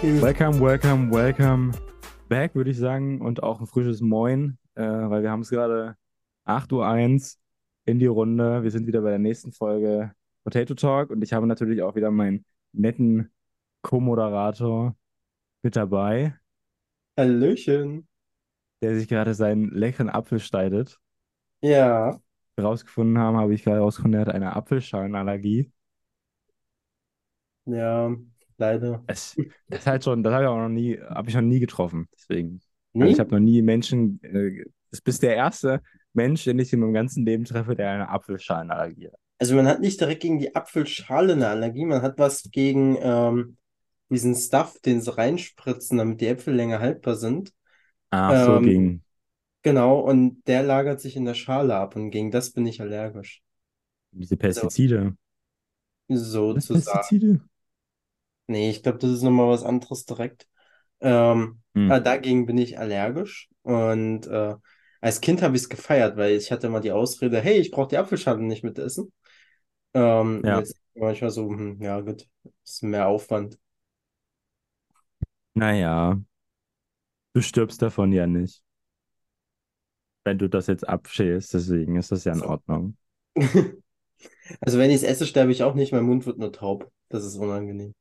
Welcome, welcome, welcome back, würde ich sagen. Und auch ein frisches Moin, äh, weil wir haben es gerade 8.01 Uhr in die Runde. Wir sind wieder bei der nächsten Folge Potato Talk und ich habe natürlich auch wieder meinen netten Co-Moderator mit dabei, Hallöchen. der sich gerade seinen leckeren Apfel schneidet. Ja, Herausgefunden haben, habe ich gerade herausgefunden, er hat eine Apfelschalenallergie. ja, leider. Es, das ist halt schon, das habe ich auch noch nie, habe ich noch nie getroffen. Deswegen. Also ich habe noch nie Menschen, äh, du bist der erste Mensch, den ich in meinem ganzen Leben treffe, der eine Apfelschalenallergie hat. Also man hat nicht direkt gegen die Apfelschale eine Allergie, man hat was gegen ähm, diesen Stuff, den sie reinspritzen, damit die Äpfel länger haltbar sind. So, Ähm, gegen genau, und der lagert sich in der Schale ab und gegen das bin ich allergisch. diese Also Pestizide. Was sozusagen. Pestizide? Nee, ich glaube, das ist nochmal was anderes direkt. Ähm, Hm. aber dagegen bin ich allergisch. Und äh, als Kind habe ich es gefeiert, weil ich hatte immer die Ausrede, hey, ich brauche die Apfelschale nicht mit essen. Ähm, Ja, jetzt manchmal so, hm, ja gut, ist mehr Aufwand. naja, du stirbst davon ja nicht, wenn du das jetzt abschälst, deswegen ist das ja in So. Ordnung. Also wenn ich es esse, sterbe ich auch nicht, mein Mund wird nur taub. Das ist unangenehm.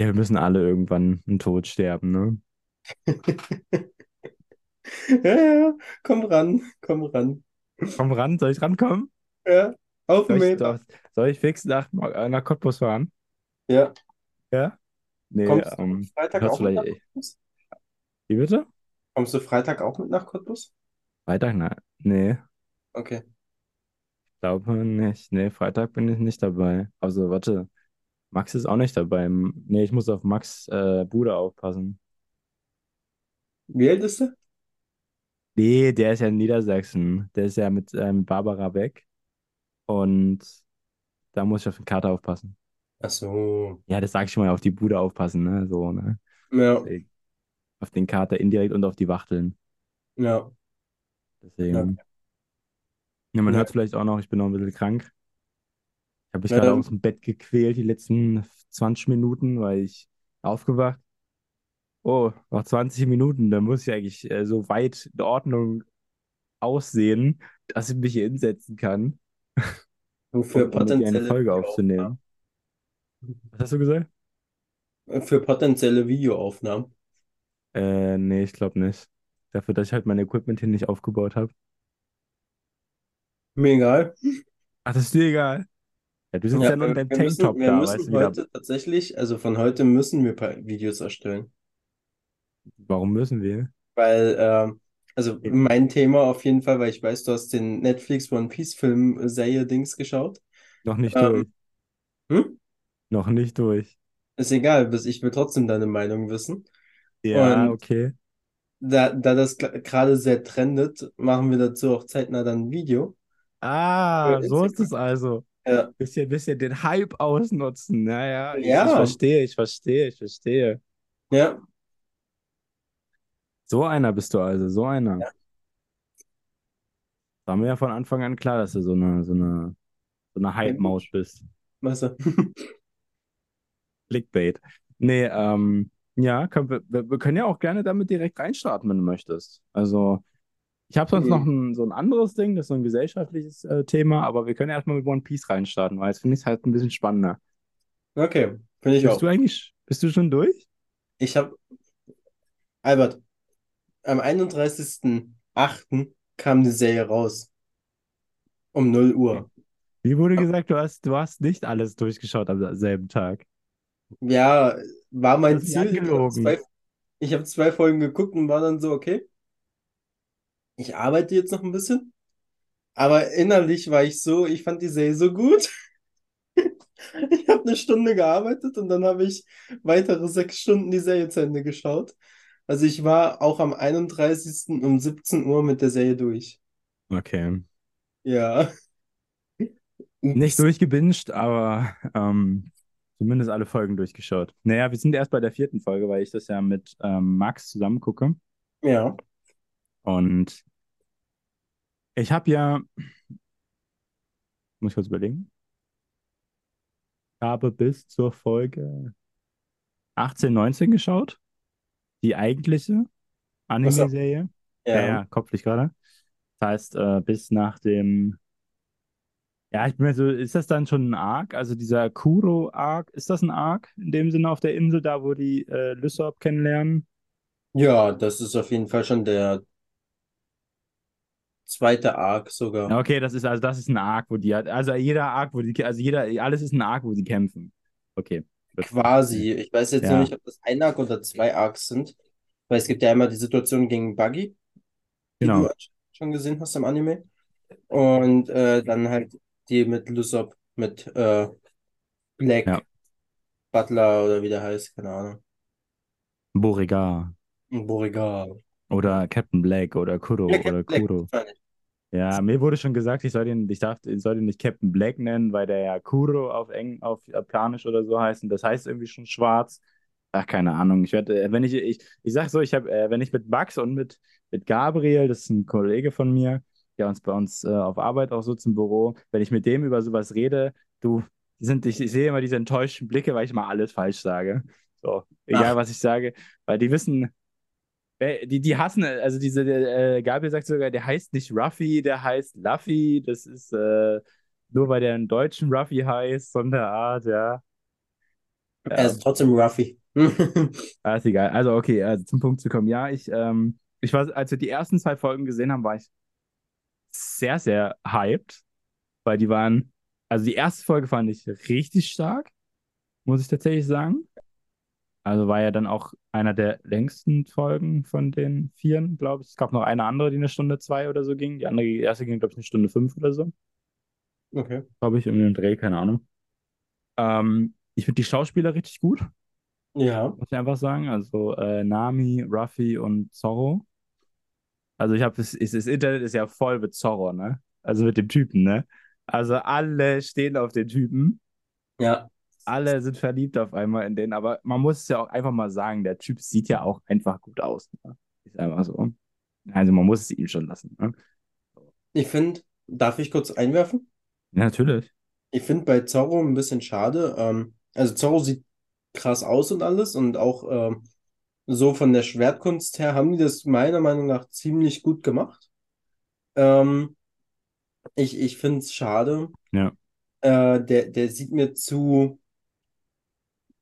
Ja, wir müssen alle irgendwann einen Tod sterben, ne? Ja, ja, komm ran, komm ran. Komm ran, soll ich rankommen? Ja, auf Soll den ich, Meter. soll, soll ich fix nach, nach Cottbus fahren? Ja. Ja? Nee, Kommst du ähm, Freitag auch mit nach ey, Cottbus? wie bitte? Kommst du Freitag auch mit nach Cottbus? Freitag? Nein. Nee, Okay. glaube nicht. Nee, Freitag bin ich nicht dabei. Also, warte, Max ist auch nicht dabei. Nee, ich muss auf Max äh, Bruder aufpassen. Wie alt ist er? Nee, der ist ja in Niedersachsen. Der ist ja mit ähm, Barbara weg. Und da muss ich auf den Kater aufpassen. Ach so. Ja, das sag ich schon mal, auf die Bude aufpassen, ne? So, ne? Ja, Deswegen. Auf den Kater indirekt und auf die Wachteln. ja, ja. Deswegen. Ja, man Ja. hört vielleicht auch noch, ich bin noch ein bisschen krank. Ich habe mich gerade aus dem Bett gequält, die letzten 20 Minuten, weil ich aufgewacht. Oh, noch 20 Minuten, dann muss ich eigentlich äh, so weit in Ordnung aussehen, dass ich mich hier hinsetzen kann, für um, dir eine potenzielle Folge aufzunehmen. Was hast du gesagt? Für potenzielle Videoaufnahmen. Äh, nee, ich glaube nicht. Dafür, dass ich halt mein Equipment hier nicht aufgebaut habe. Mir egal. Ach, das ist dir egal. Ja, du sitzt Ja, ja nur in wir, deinem wir müssen, Tanktop wir da, weißt müssen du wieder. heute tatsächlich, also von heute müssen wir ein paar Videos erstellen. Warum müssen wir? Weil, ähm, also mein Thema auf jeden Fall, weil ich weiß, du hast den Netflix One Piece Film Serie Dings geschaut. Noch nicht durch. Ähm, hm? Noch nicht durch. Ist egal, ich will trotzdem deine Meinung wissen. Ja, Und okay. da, da das gerade sehr trendet, machen wir dazu auch zeitnah dann ein Video Ah, so ist es also. Ja, Bisschen, bisschen den Hype ausnutzen. Naja, ich, ich verstehe, ich verstehe, ich verstehe. ja, So einer bist du also, so einer. ja. War mir ja von Anfang an klar, dass du so eine, so eine, so eine Hype-Maus bist. Weißt du? Clickbait. Nee, ähm, ja, können wir, wir, wir können ja auch gerne damit direkt reinstarten, wenn du möchtest. Also, ich habe sonst noch Hm. ein, so ein anderes Ding, das ist so ein gesellschaftliches äh, Thema, aber wir können erstmal mit One Piece reinstarten, weil jetzt finde ich es halt ein bisschen spannender. Okay, finde ich Bist auch. du eigentlich, bist du schon durch? Ich habe, Albert, am 31.08. kam die Serie raus. Um 0 Uhr. Wie wurde Ja, gesagt, du hast, du hast nicht alles durchgeschaut am selben Tag. Ja, war mein Ziel. Ich habe zwei Folgen geguckt und war dann so, okay, ich arbeite jetzt noch ein bisschen. Aber innerlich war ich so, ich fand die Serie so gut. Ich habe eine Stunde gearbeitet und dann habe ich weitere sechs Stunden die Serie zu Ende geschaut. Also ich war auch am 31. um 17 Uhr mit der Serie durch. Okay. Ja. Nicht durchgebinged, aber ähm, zumindest alle Folgen durchgeschaut. Naja, wir sind erst bei der vierten Folge, weil ich das ja mit ähm, Max zusammen gucke. Ja. Und ich habe ja, muss ich kurz überlegen, habe bis zur Folge 18, 19 geschaut. Die eigentliche Anime-Serie. Ja, ja. ja, kopflich gerade. Das heißt, äh, bis nach dem. Ja, ich bin mir so, ist das dann schon ein Arc? Also dieser Kuro-Arc, ist das ein Arc in dem Sinne auf der Insel, da wo die äh, Lysop kennenlernen? Ja, das ist auf jeden Fall schon der zweite Arc sogar. Okay, das ist also das ist ein Arc, wo die also jeder Arc, wo die, also jeder, alles ist ein Arc, wo sie kämpfen. Okay. Quasi. Ich weiß jetzt noch Ja, nicht, ob das ein Arc oder zwei Arcs sind. Weil es gibt ja einmal die Situation gegen Buggy, die du genau. schon gesehen hast im Anime. Und äh, dann halt die mit Lysop, mit äh, Black Ja. Butler oder wie der heißt, keine Ahnung. Beauregard Beauregard. oder Captain Black oder Kuro Ja, oder Black, Kuro. meine ich. Ja, mir wurde schon gesagt, ich soll den, ich darf, ich soll den nicht Captain Black nennen, weil der ja Kuro auf Eng, auf Japanisch oder so heißt und das heißt irgendwie schon schwarz. Ach, keine Ahnung. Ich werde, äh, wenn ich, ich, ich sag so, ich habe, äh, wenn ich mit Max und mit, mit Gabriel, das ist ein Kollege von mir, der uns bei uns äh, auf Arbeit auch sitzt im Büro, wenn ich mit dem über sowas rede, du, sind, ich, ich sehe immer diese enttäuschten Blicke, weil ich mal alles falsch sage. So, egal Ach, was ich sage, weil die wissen, Die, die hassen, also diese, der, äh, Gabriel sagt sogar, der heißt nicht Ruffy, der heißt Luffy. Das ist äh, nur weil der einen deutschen Ruffy heißt, so eine Art, ja. er Ja, ist trotzdem Ruffy. ah, ist egal. Also, okay, also zum Punkt zu kommen. Ja, ich, ähm, ich war, als wir die ersten zwei Folgen gesehen haben, war ich sehr, sehr hyped, weil die waren, also die erste Folge fand ich richtig stark, muss ich tatsächlich sagen. Also war ja dann auch einer der längsten Folgen von den vieren, glaube ich. Es gab noch eine andere, die eine Stunde zwei oder so ging. Die andere, die erste ging, glaube ich, eine Stunde fünf oder so. Okay. Glaube ich, um den Dreh, keine Ahnung. Ähm, ich finde die Schauspieler richtig gut, Ja. muss ich einfach sagen. Also äh, Nami, Ruffy und Zorro. Also ich habe das, das Internet ist ja voll mit Zorro, ne? Also mit dem Typen, ne? Also alle stehen auf den Typen. Ja. Alle sind verliebt auf einmal in den, aber man muss es ja auch einfach mal sagen, der Typ sieht ja auch einfach gut aus. Ne? Ist einfach so. Also man muss es ihm schon lassen. Ne? Ich finde, darf ich kurz einwerfen? Ja, natürlich. Ich finde bei Zorro ein bisschen schade. Ähm, also Zorro sieht krass aus und alles und auch ähm, so von der Schwertkunst her haben die das meiner Meinung nach ziemlich gut gemacht. Ähm, ich ich finde es schade. Ja. Äh, der, der sieht mir zu,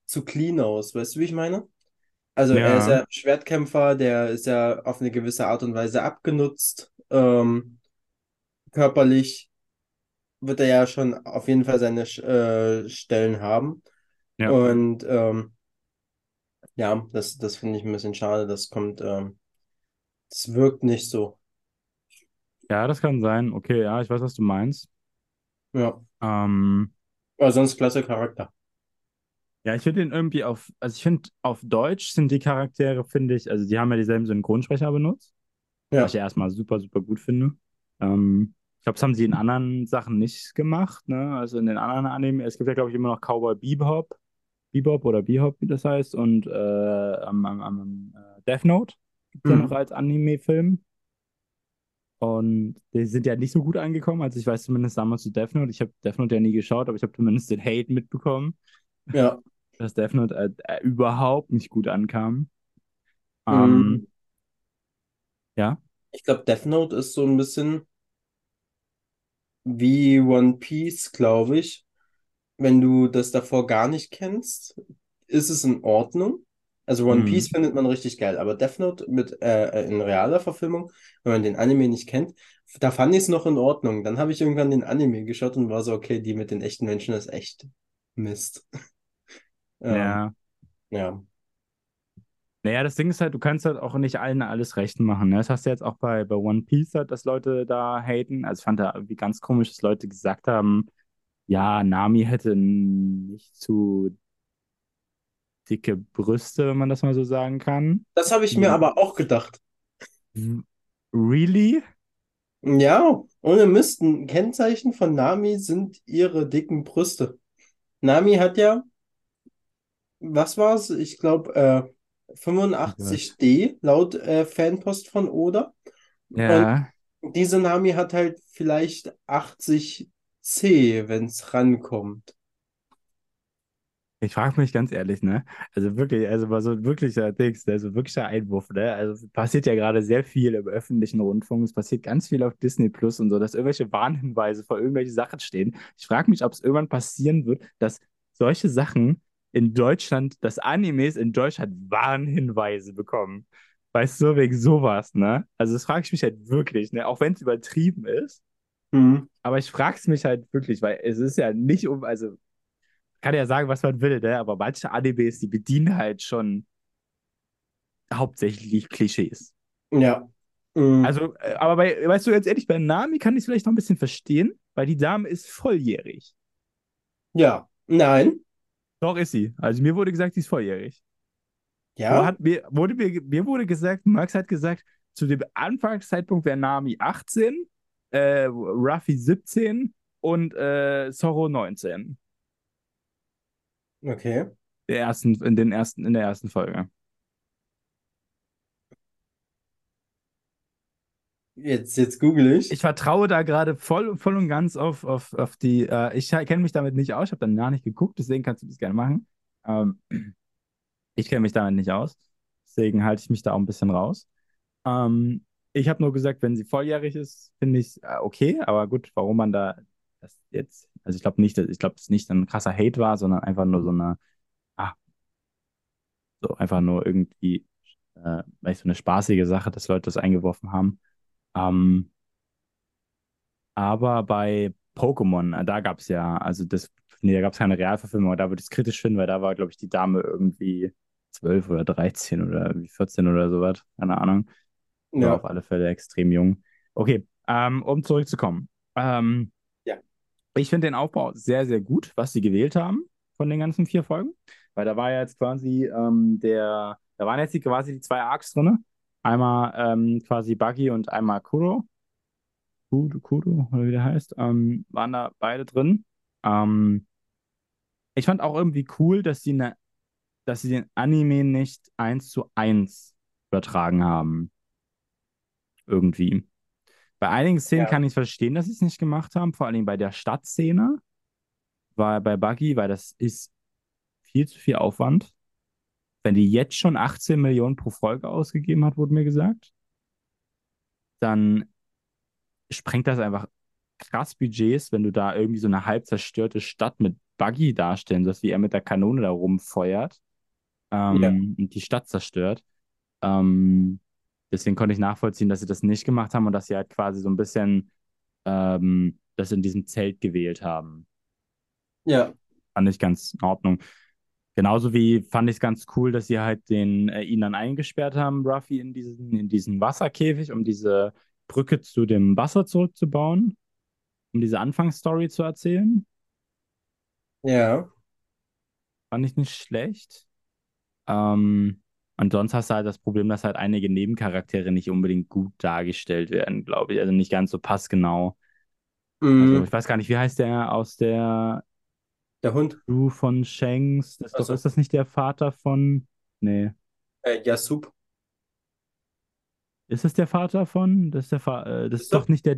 zu clean aus. Weißt du, wie ich meine? Also er ist Ja, ja Schwertkämpfer, der ist ja auf eine gewisse Art und Weise abgenutzt. Ähm, körperlich wird er ja schon auf jeden Fall seine äh, Stellen haben. ja. Und ähm, ja, das, das finde ich ein bisschen schade. Das kommt, ähm, das wirkt nicht so. Ja, das kann sein. Okay, ja, ich weiß, was du meinst. Ja, Ähm, aber sonst klasse Charakter. Ja, ich finde ihn irgendwie auf, also ich finde, auf Deutsch sind die Charaktere, finde ich, also die haben ja dieselben Synchronsprecher benutzt, was ich Ja, ja erstmal super, super gut finde. Ähm, ich glaube, das haben sie in anderen Sachen nicht gemacht, ne? Also in den anderen Anime, es gibt ja, glaube ich, immer noch Cowboy Bebop, Bebop oder Bebop, wie das heißt, und äh, am, am, am äh, Death Note gibt es ja noch mhm. als Anime-Film. Und die sind ja nicht so gut angekommen. Also ich weiß zumindest damals zu Death Note. Ich habe Death Note ja nie geschaut, aber ich habe zumindest den Hate mitbekommen, Ja, dass Death Note äh, äh, überhaupt nicht gut ankam. mhm. Ähm, ja, Ich glaube, Death Note ist so ein bisschen wie One Piece, glaube ich. Wenn du das davor gar nicht kennst, ist es in Ordnung. Also One Piece mhm. findet man richtig geil, aber Death Note mit äh, in realer Verfilmung, wenn man den Anime nicht kennt, da fand ich es noch in Ordnung. Dann habe ich irgendwann den Anime geschaut und war so, okay, die mit den echten Menschen ist echt Mist. Ähm, Ja. ja. Naja, das Ding ist halt, du kannst halt auch nicht allen alles recht machen. Ne? Das hast du jetzt auch bei, bei One Piece, halt, dass Leute da haten. Also ich fand da irgendwie ganz komisch, dass Leute gesagt haben, ja, Nami hätte nicht zu dicke Brüste, wenn man das mal so sagen kann. Das habe ich mir Mhm. aber auch gedacht. Really? Ja, ohne Mist, ein Kennzeichen von Nami sind ihre dicken Brüste. Nami hat ja, was war's? Ich glaube, äh, Oh Gott. 85D laut äh, Fanpost von Oda. Und Ja, diese Nami hat halt vielleicht 80C, wenn es rankommt. Ich frage mich ganz ehrlich, ne? Also wirklich, also mal so ein wirklicher Dings? So ein wirklicher Einwurf, ne? Also es passiert ja gerade sehr viel im öffentlichen Rundfunk. Es passiert ganz viel auf Disney Plus und so, dass irgendwelche Warnhinweise vor irgendwelchen Sachen stehen. Ich frage mich, ob es irgendwann passieren wird, dass solche Sachen in Deutschland, dass Animes in Deutschland Warnhinweise bekommen. Weißt du, wegen sowas, ne? Also das frage ich mich halt wirklich, ne? Auch wenn es übertrieben ist. Mhm. Aber ich frage es mich halt wirklich, weil es ist ja nicht um, also kann ja sagen, was man will, ne? Aber manche Animes, die bedienen halt schon hauptsächlich Klischees. Ja. Mhm. Also, äh, aber bei, weißt du, ganz ehrlich, bei Nami kann ich es vielleicht noch ein bisschen verstehen, weil die Dame ist volljährig. Ja. Nein. Doch ist sie. Also mir wurde gesagt, sie ist volljährig. Ja. hat, mir, wurde mir, mir wurde gesagt, Max hat gesagt, zu dem Anfangszeitpunkt wäre Nami 18, äh, Ruffy 17 und äh, Zorro 19. Okay. Der ersten, in, den ersten, in der ersten Folge. Jetzt, jetzt google ich. Ich vertraue da gerade voll, voll und ganz auf, auf, auf die. Äh, ich kenne mich damit nicht aus, ich habe dann gar nicht geguckt, deswegen kannst du das gerne machen. Ähm, ich kenne mich damit nicht aus, deswegen halte ich mich da auch ein bisschen raus. Ähm, ich habe nur gesagt, wenn sie volljährig ist, finde ich äh, okay, aber gut, warum man da das jetzt. Also ich glaube nicht, dass- ich glaube, es nicht ein krasser Hate war, sondern einfach nur so eine. Ah, so einfach nur irgendwie, äh, weißt du, eine spaßige Sache, dass Leute das eingeworfen haben. Ähm, Aber bei Pokémon, äh, da gab es ja, also das, nee, da gab es keine Realverfilmung, aber da würde ich es kritisch finden, weil da war, glaube ich, die Dame irgendwie 12 oder 13 oder irgendwie 14 oder sowas, keine Ahnung. War auf Ja. alle Fälle extrem jung. Okay, ähm, um zurückzukommen. Ähm, Ja. ich finde den Aufbau sehr, sehr gut, was sie gewählt haben von den ganzen vier Folgen, weil da war ja jetzt quasi ähm, der, da waren jetzt quasi die zwei Arcs drin. Einmal ähm, quasi Buggy und einmal Kuro. Kudo, Kudo, oder wie der heißt, ähm, waren da beide drin. Ähm, ich fand auch irgendwie cool, dass sie, ne, dass sie den Anime nicht eins zu eins übertragen haben. Irgendwie. Bei einigen Szenen Ja. kann ich verstehen, dass sie es nicht gemacht haben, vor allem bei der Stadtszene, war bei Buggy, weil das ist viel zu viel Aufwand. Wenn die jetzt schon 18 Millionen pro Folge ausgegeben hat, wurde mir gesagt, dann sprengt das einfach krass Budgets, wenn du da irgendwie so eine halb zerstörte Stadt mit Buggy darstellen sollst, wie er mit der Kanone da rumfeuert ähm, Ja. und die Stadt zerstört. Ähm, deswegen konnte ich nachvollziehen, dass sie das nicht gemacht haben und dass sie halt quasi so ein bisschen ähm, das in diesem Zelt gewählt haben. Ja. Fand ich ganz in Ordnung. Genauso wie fand ich es ganz cool, dass sie halt den, äh, ihn dann eingesperrt haben, Ruffy, in diesen, in diesen Wasserkäfig, um diese Brücke zu dem Wasser zurückzubauen, um diese Anfangsstory zu erzählen. Ja. Fand ich nicht schlecht. Ähm, und sonst hast du halt das Problem, dass halt einige Nebencharaktere nicht unbedingt gut dargestellt werden, glaube ich. Also nicht ganz so passgenau. Also Mhm. ich weiß gar nicht, wie heißt der aus der Der Hund. Crew von Shanks? Das ist, doch, so. ist das nicht der Vater von. Nee. Äh, Yasup. Ist das der Vater von? Das ist der Fa äh, das Ist ist doch doch. nicht der,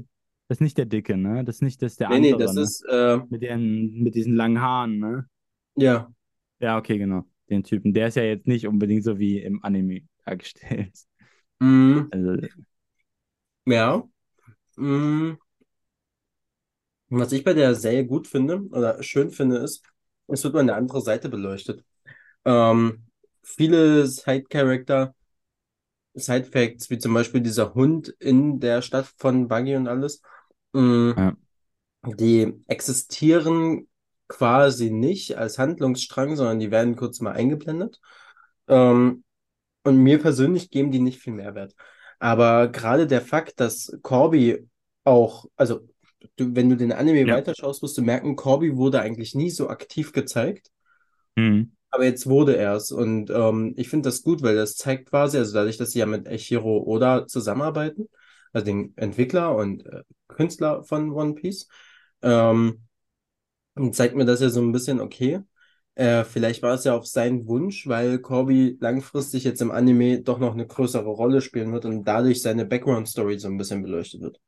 das ist nicht der Dicke, ne? Das ist nicht, das ist der Nee, nee, andere, das ne? ist, äh, Mit den, mit diesen langen Haaren, ne? ja. Ja, okay, genau. Den Typen. Der ist ja jetzt nicht unbedingt so wie im Anime dargestellt. Mhm. Also, Ja. Was ich bei der Serie gut finde oder schön finde, ist, es wird mal eine andere Seite beleuchtet. Ähm, viele Side-Charakter, Side-Facts, wie zum Beispiel dieser Hund in der Stadt von Buggy und alles, mh, ja. die existieren quasi nicht als Handlungsstrang, sondern die werden kurz mal eingeblendet. Ähm, und mir persönlich geben die nicht viel Mehrwert. Aber gerade der Fakt, dass Corby auch, also du, wenn du den Anime Ja. weiterschaust, wirst du merken, Corby wurde eigentlich nie so aktiv gezeigt. Mhm. Aber jetzt wurde er es. Und ähm, ich finde das gut, weil das zeigt quasi, also dadurch, dass sie ja mit Eiichiro Oda zusammenarbeiten, also dem Entwickler und äh, Künstler von One Piece, ähm, zeigt mir das ja so ein bisschen, okay, äh, vielleicht war es ja auf seinen Wunsch, weil Corby langfristig jetzt im Anime doch noch eine größere Rolle spielen wird und dadurch seine Background-Story so ein bisschen beleuchtet wird.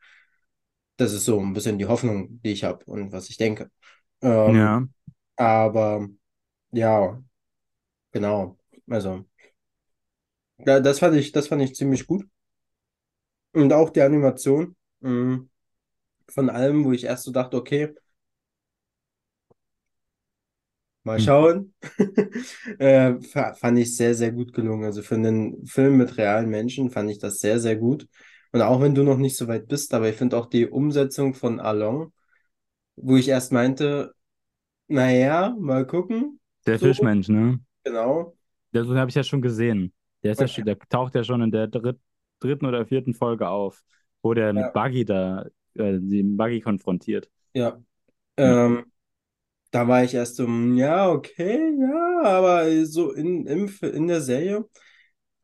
Das ist so ein bisschen die Hoffnung, die ich habe und was ich denke. Ähm, Ja. aber Ja, genau. Also, da, das fand ich, das fand ich ziemlich gut. Und auch die Animation mh, von allem, wo ich erst so dachte, okay, mal Hm. schauen, äh, fa- fand ich sehr, sehr gut gelungen. Also für einen Film mit realen Menschen fand ich das sehr, sehr gut. Und auch wenn du noch nicht so weit bist, aber ich finde auch die Umsetzung von Along, wo ich erst meinte, naja, mal gucken. Der So, Fischmensch, ne? genau. Das habe ich ja schon gesehen. Der ist ja Okay. schon, der taucht ja schon in der dritt, dritten oder vierten Folge auf, wo der mit Ja, Buggy da, äh, die Buggy konfrontiert. ja. Hm. Ähm, da war ich erst so, hm, ja, okay, ja, aber so in, im, in der Serie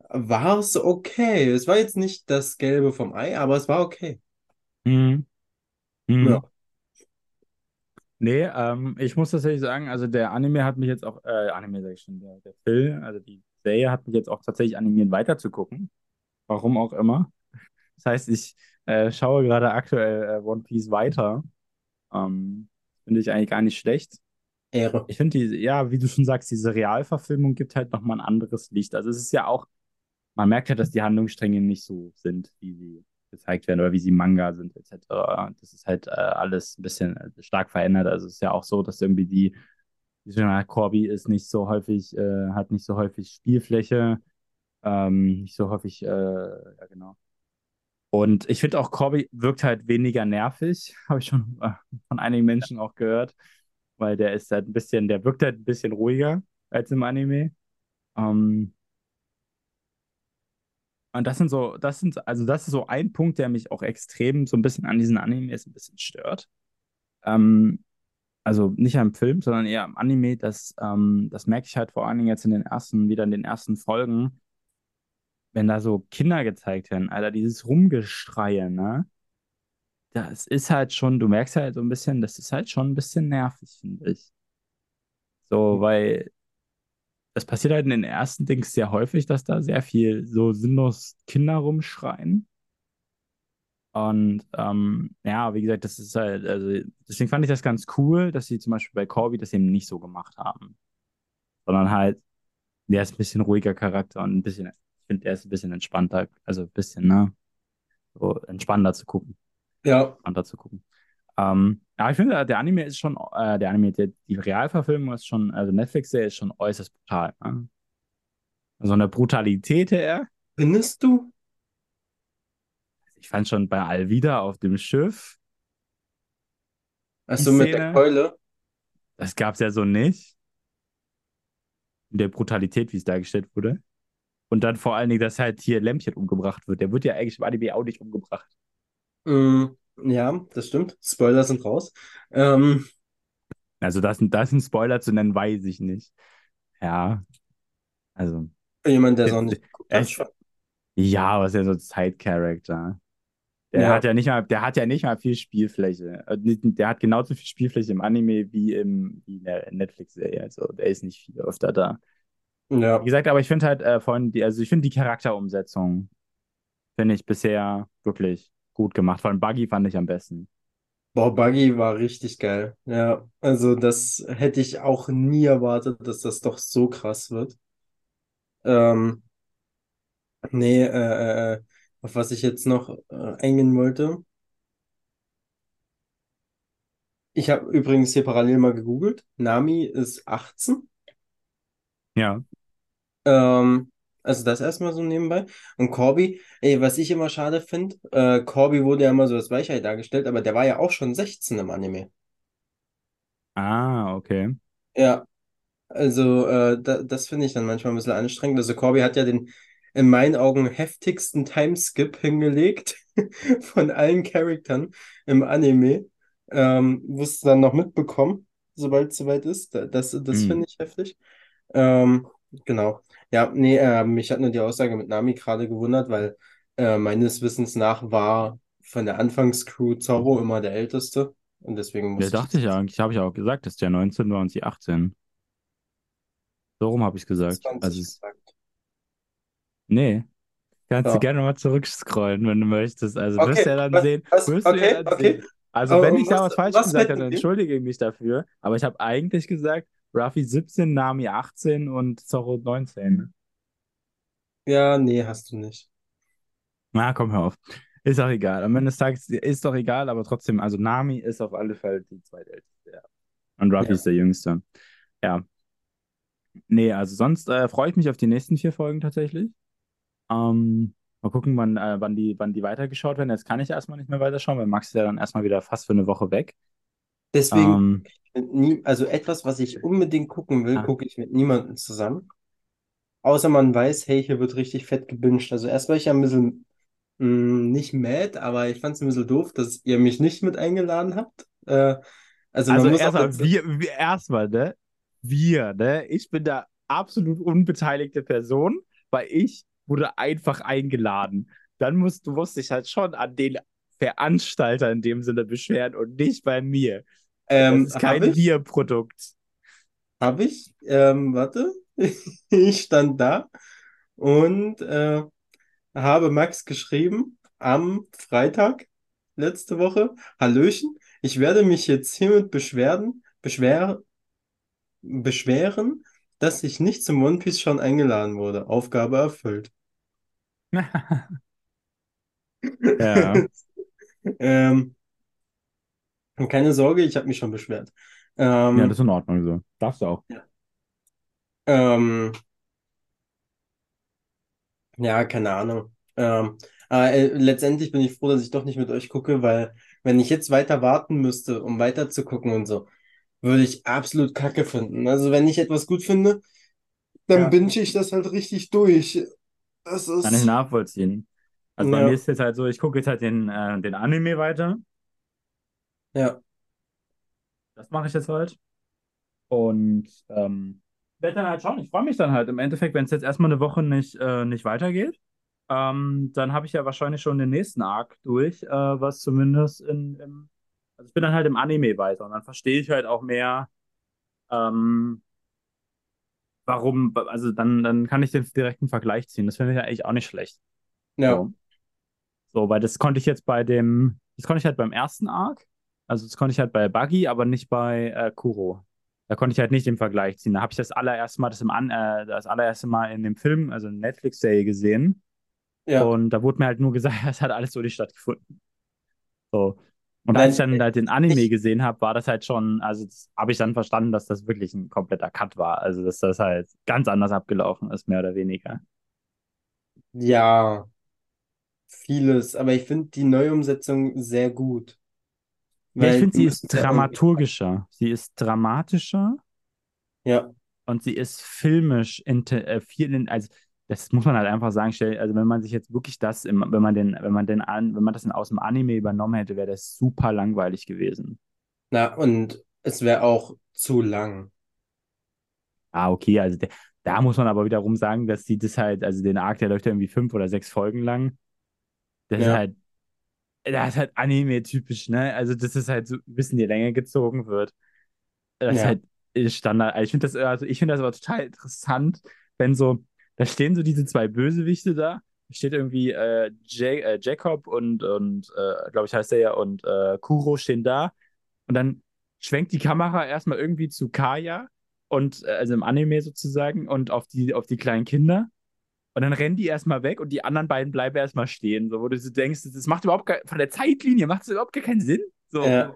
war es okay. Es war jetzt nicht das Gelbe vom Ei, aber es war okay. Mhm. Ja, Mhm. Nee, ähm, ich muss tatsächlich sagen, also der Anime hat mich jetzt auch, äh, Anime sag ich schon, der, der Film, also die Serie hat mich jetzt auch tatsächlich animiert weiterzugucken. Warum auch immer. Das heißt, ich äh, schaue gerade aktuell äh, One Piece weiter. Ähm, finde ich eigentlich gar nicht schlecht. Ehre. Ich finde die, ja, wie du schon sagst, diese Realverfilmung gibt halt nochmal ein anderes Licht. Also es ist ja auch, man merkt ja, dass die Handlungsstränge nicht so sind, wie sie gezeigt werden oder wie sie Manga sind, etc. Das ist halt äh, alles ein bisschen äh, stark verändert. Also es ist ja auch so, dass irgendwie die, schon gesagt, Corby ist nicht so häufig, äh, hat nicht so häufig Spielfläche, ähm, nicht so häufig, äh, ja genau. Und ich finde auch, Corby wirkt halt weniger nervig, habe ich schon von einigen Menschen auch gehört, weil der ist halt ein bisschen, der wirkt halt ein bisschen ruhiger als im Anime. Ähm, und das sind so, das sind, also das ist so ein Punkt, der mich auch extrem so ein bisschen an diesen Animes ein bisschen stört. Ähm, also nicht am Film, sondern eher am Anime, das, ähm, das merke ich halt vor allen Dingen jetzt in den ersten, wieder in den ersten Folgen, wenn da so Kinder gezeigt werden, Alter, dieses Rumgeschreie, ne? Das ist halt schon, du merkst halt so ein bisschen, das ist halt schon ein bisschen nervig, finde ich. So, weil das passiert halt in den ersten Dings sehr häufig, dass da sehr viel so sinnlos Kinder rumschreien. Und ähm, ja, wie gesagt, das ist halt, also deswegen fand ich das ganz cool, dass sie zum Beispiel bei Corby das eben nicht so gemacht haben. Sondern halt, der ist ein bisschen ruhiger Charakter und ein bisschen, ich finde, der ist ein bisschen entspannter, also ein bisschen, ne? So entspannter zu gucken. Ja, Entspannter zu gucken. Ähm, ja, ich finde, der Anime ist schon, äh, der Anime, der, die Realverfilmung ist schon, also Netflix-Serie ist schon äußerst brutal. Ne? So eine Brutalität her. findest du? Ich fand schon bei Alvida auf dem Schiff Achso, mit der Keule. das gab es ja so nicht. In der Brutalität, wie es dargestellt wurde. Und dann vor allen Dingen, dass halt hier Lämpchen umgebracht wird. Der wird ja eigentlich im Anime auch nicht umgebracht. Mm, ja, das stimmt. Spoiler sind raus. Ähm, Also, das, das ein Spoiler zu nennen, weiß ich nicht. Ja, also, für jemanden, der es jetzt, nicht es, ja, aber es ist ja so ein Side-Character. Der Ja, hat ja nicht mal, der hat ja nicht mal viel Spielfläche. Äh, Der hat genauso viel Spielfläche im Anime wie, im, wie in der Netflix-Serie. Also der ist nicht viel öfter da. Wie ja. gesagt, aber ich finde halt äh, von die, also ich finde die Charakterumsetzung finde ich bisher wirklich gut gemacht. Von Buggy fand ich am besten. Boah, Buggy war richtig geil. Ja, also das hätte ich auch nie erwartet, dass das doch so krass wird. Ähm, nee, äh, äh, auf was ich jetzt noch äh, eingehen wollte. Ich habe übrigens hier parallel mal gegoogelt. Nami ist 18. Ja. Ähm, also das erstmal so nebenbei. Und Corby, ey, was ich immer schade finde, äh, Corby wurde ja immer so als Weichheit dargestellt, aber der war ja auch schon 16 im Anime. Ah, okay. Ja, also äh, da, das finde ich dann manchmal ein bisschen anstrengend. Also Corby hat ja den in meinen Augen heftigsten Timeskip hingelegt von allen Charakteren im Anime. Ähm, wirst du dann noch mitbekommen, sobald es soweit ist. Da- Das, das Hm. finde ich heftig. Ähm, genau. Ja, nee, äh, mich hat nur die Aussage mit Nami gerade gewundert, weil äh, meines Wissens nach war von der Anfangscrew Zorro immer der Älteste. Und deswegen Ja, musste ich dachte ich ja eigentlich, habe ich auch gesagt, dass der 19 war und sie 18. So rum habe ich es gesagt. 20 Also, es- gesagt. nee. Kannst du Ja. gerne mal zurückscrollen, wenn du möchtest. Also wirst Okay, du ja dann was, sehen, was, wirst du ja okay, dann okay. sehen. Also Aber wenn ich da was, falsch was gesagt habe, dann entschuldige ich mich dafür. Aber ich habe eigentlich gesagt, Ruffy 17, Nami 18 und Zorro 19. ne? Ja, nee, hast du nicht. Na, komm, hör auf. Ist auch egal. Am Ende des Tages ist doch egal, aber trotzdem, also Nami ist auf alle Fälle die zweitälteste. Ja. Und Ruffy Ja. ist der jüngste. Ja. Nee, also sonst äh, freue ich mich auf die nächsten vier Folgen tatsächlich. Ähm, mal gucken, wann, äh, wann die, wann die weitergeschaut werden. Jetzt kann ich erstmal nicht mehr weiterschauen, weil Max ist ja dann erstmal wieder fast für eine Woche weg. Deswegen, Ähm, nie, also etwas, was ich unbedingt gucken will, Ah. gucke ich mit niemandem zusammen. Außer man weiß, hey, hier wird richtig fett gebinged. Also erst war ich ja ein bisschen mh, nicht mad, aber ich fand es ein bisschen doof, dass ihr mich nicht mit eingeladen habt. Äh, also also erstmal, wir, wir erstmal, ne? Wir, ne? Ich bin da absolut unbeteiligte Person, weil ich wurde einfach eingeladen. Dann musst du musst dich halt schon an den Veranstalter in dem Sinne beschweren und nicht bei mir. Ähm, das ist kein hab ich, Wir-Produkt. hab ich, ähm, warte, ich stand da und äh, habe Max geschrieben am Freitag letzte Woche, Hallöchen, ich werde mich jetzt hiermit beschweren, beschwer, beschweren, dass ich nicht zum One Piece schon eingeladen wurde. Aufgabe erfüllt. Ja. Ähm, und keine Sorge, ich habe mich schon beschwert. Ähm, Ja, das ist in Ordnung so. Darfst du auch. ähm, ja, keine Ahnung. Ähm, aber äh, letztendlich bin ich froh, dass ich doch nicht mit euch gucke, weil wenn ich jetzt weiter warten müsste, um weiter zu gucken und so, würde ich absolut Kacke finden. Also wenn ich etwas gut finde, dann Ja. binge ich das halt richtig durch. Das Kann ich ist, nachvollziehen. Also bei Ja. mir ist jetzt halt so, ich gucke jetzt halt den, äh, den Anime weiter. Ja, Das mache ich jetzt halt. Und ähm, werde dann halt schauen. Ich freue mich dann halt im Endeffekt, wenn es jetzt erstmal eine Woche nicht, äh, nicht weitergeht. Ähm, dann habe ich ja wahrscheinlich schon den nächsten Arc durch, äh, was zumindest in, im, also ich bin dann halt im Anime weiter und dann verstehe ich halt auch mehr, ähm, warum, also dann, dann kann ich den direkten Vergleich ziehen. Das finde ich ja eigentlich auch nicht schlecht. ja, So. So, weil das konnte ich jetzt bei dem, das konnte ich halt beim ersten Arc, also das konnte ich halt bei Buggy, aber nicht bei äh, Kuro. Da konnte ich halt nicht den Vergleich ziehen. Da habe ich das allererste Mal das im An, äh, das allererste Mal in dem Film, also in Netflix-Serie gesehen. ja. Und da wurde mir halt nur gesagt, es hat alles so nicht stattgefunden. So. Und Nein, als ich dann halt den Anime ich- gesehen habe, war das halt schon, also das habe ich dann verstanden, dass das wirklich ein kompletter Cut war. Also dass das halt ganz anders abgelaufen ist, mehr oder weniger. Ja, vieles, aber ich finde die Neuumsetzung sehr gut. Ja, ich finde, sie ist dramaturgischer. Sie ist dramatischer Ja, und sie ist filmisch äh, viel, in, also das muss man halt einfach sagen, stell, also wenn man sich jetzt wirklich das, im, wenn man den, wenn man den an, wenn man das in, aus dem Anime übernommen hätte, wäre das super langweilig gewesen. na, und es wäre auch zu lang. Ah, okay, also der, da muss man aber wiederum sagen, dass sie das halt, also den Arc, der läuft ja irgendwie fünf oder sechs Folgen lang. Das ist Ja. halt, das ist halt Anime-typisch, ne? Also das ist halt so ein bisschen die Länge gezogen wird. Das ist Ja. halt äh, Standard. Also Ich finde das, also ich finde das aber total interessant, wenn so, da stehen so diese zwei Bösewichte da. Da steht irgendwie äh, äh, Jacob und, und äh, glaube ich heißt der ja, und äh, Kuro stehen da. Und dann schwenkt die Kamera erstmal irgendwie zu Kaya und äh, also im Anime sozusagen und auf die, auf die kleinen Kinder. Und dann rennen die erstmal weg und die anderen beiden bleiben erstmal stehen. So, wo du so denkst, das macht überhaupt gar, von der Zeitlinie macht es überhaupt gar keinen Sinn. So, Ja.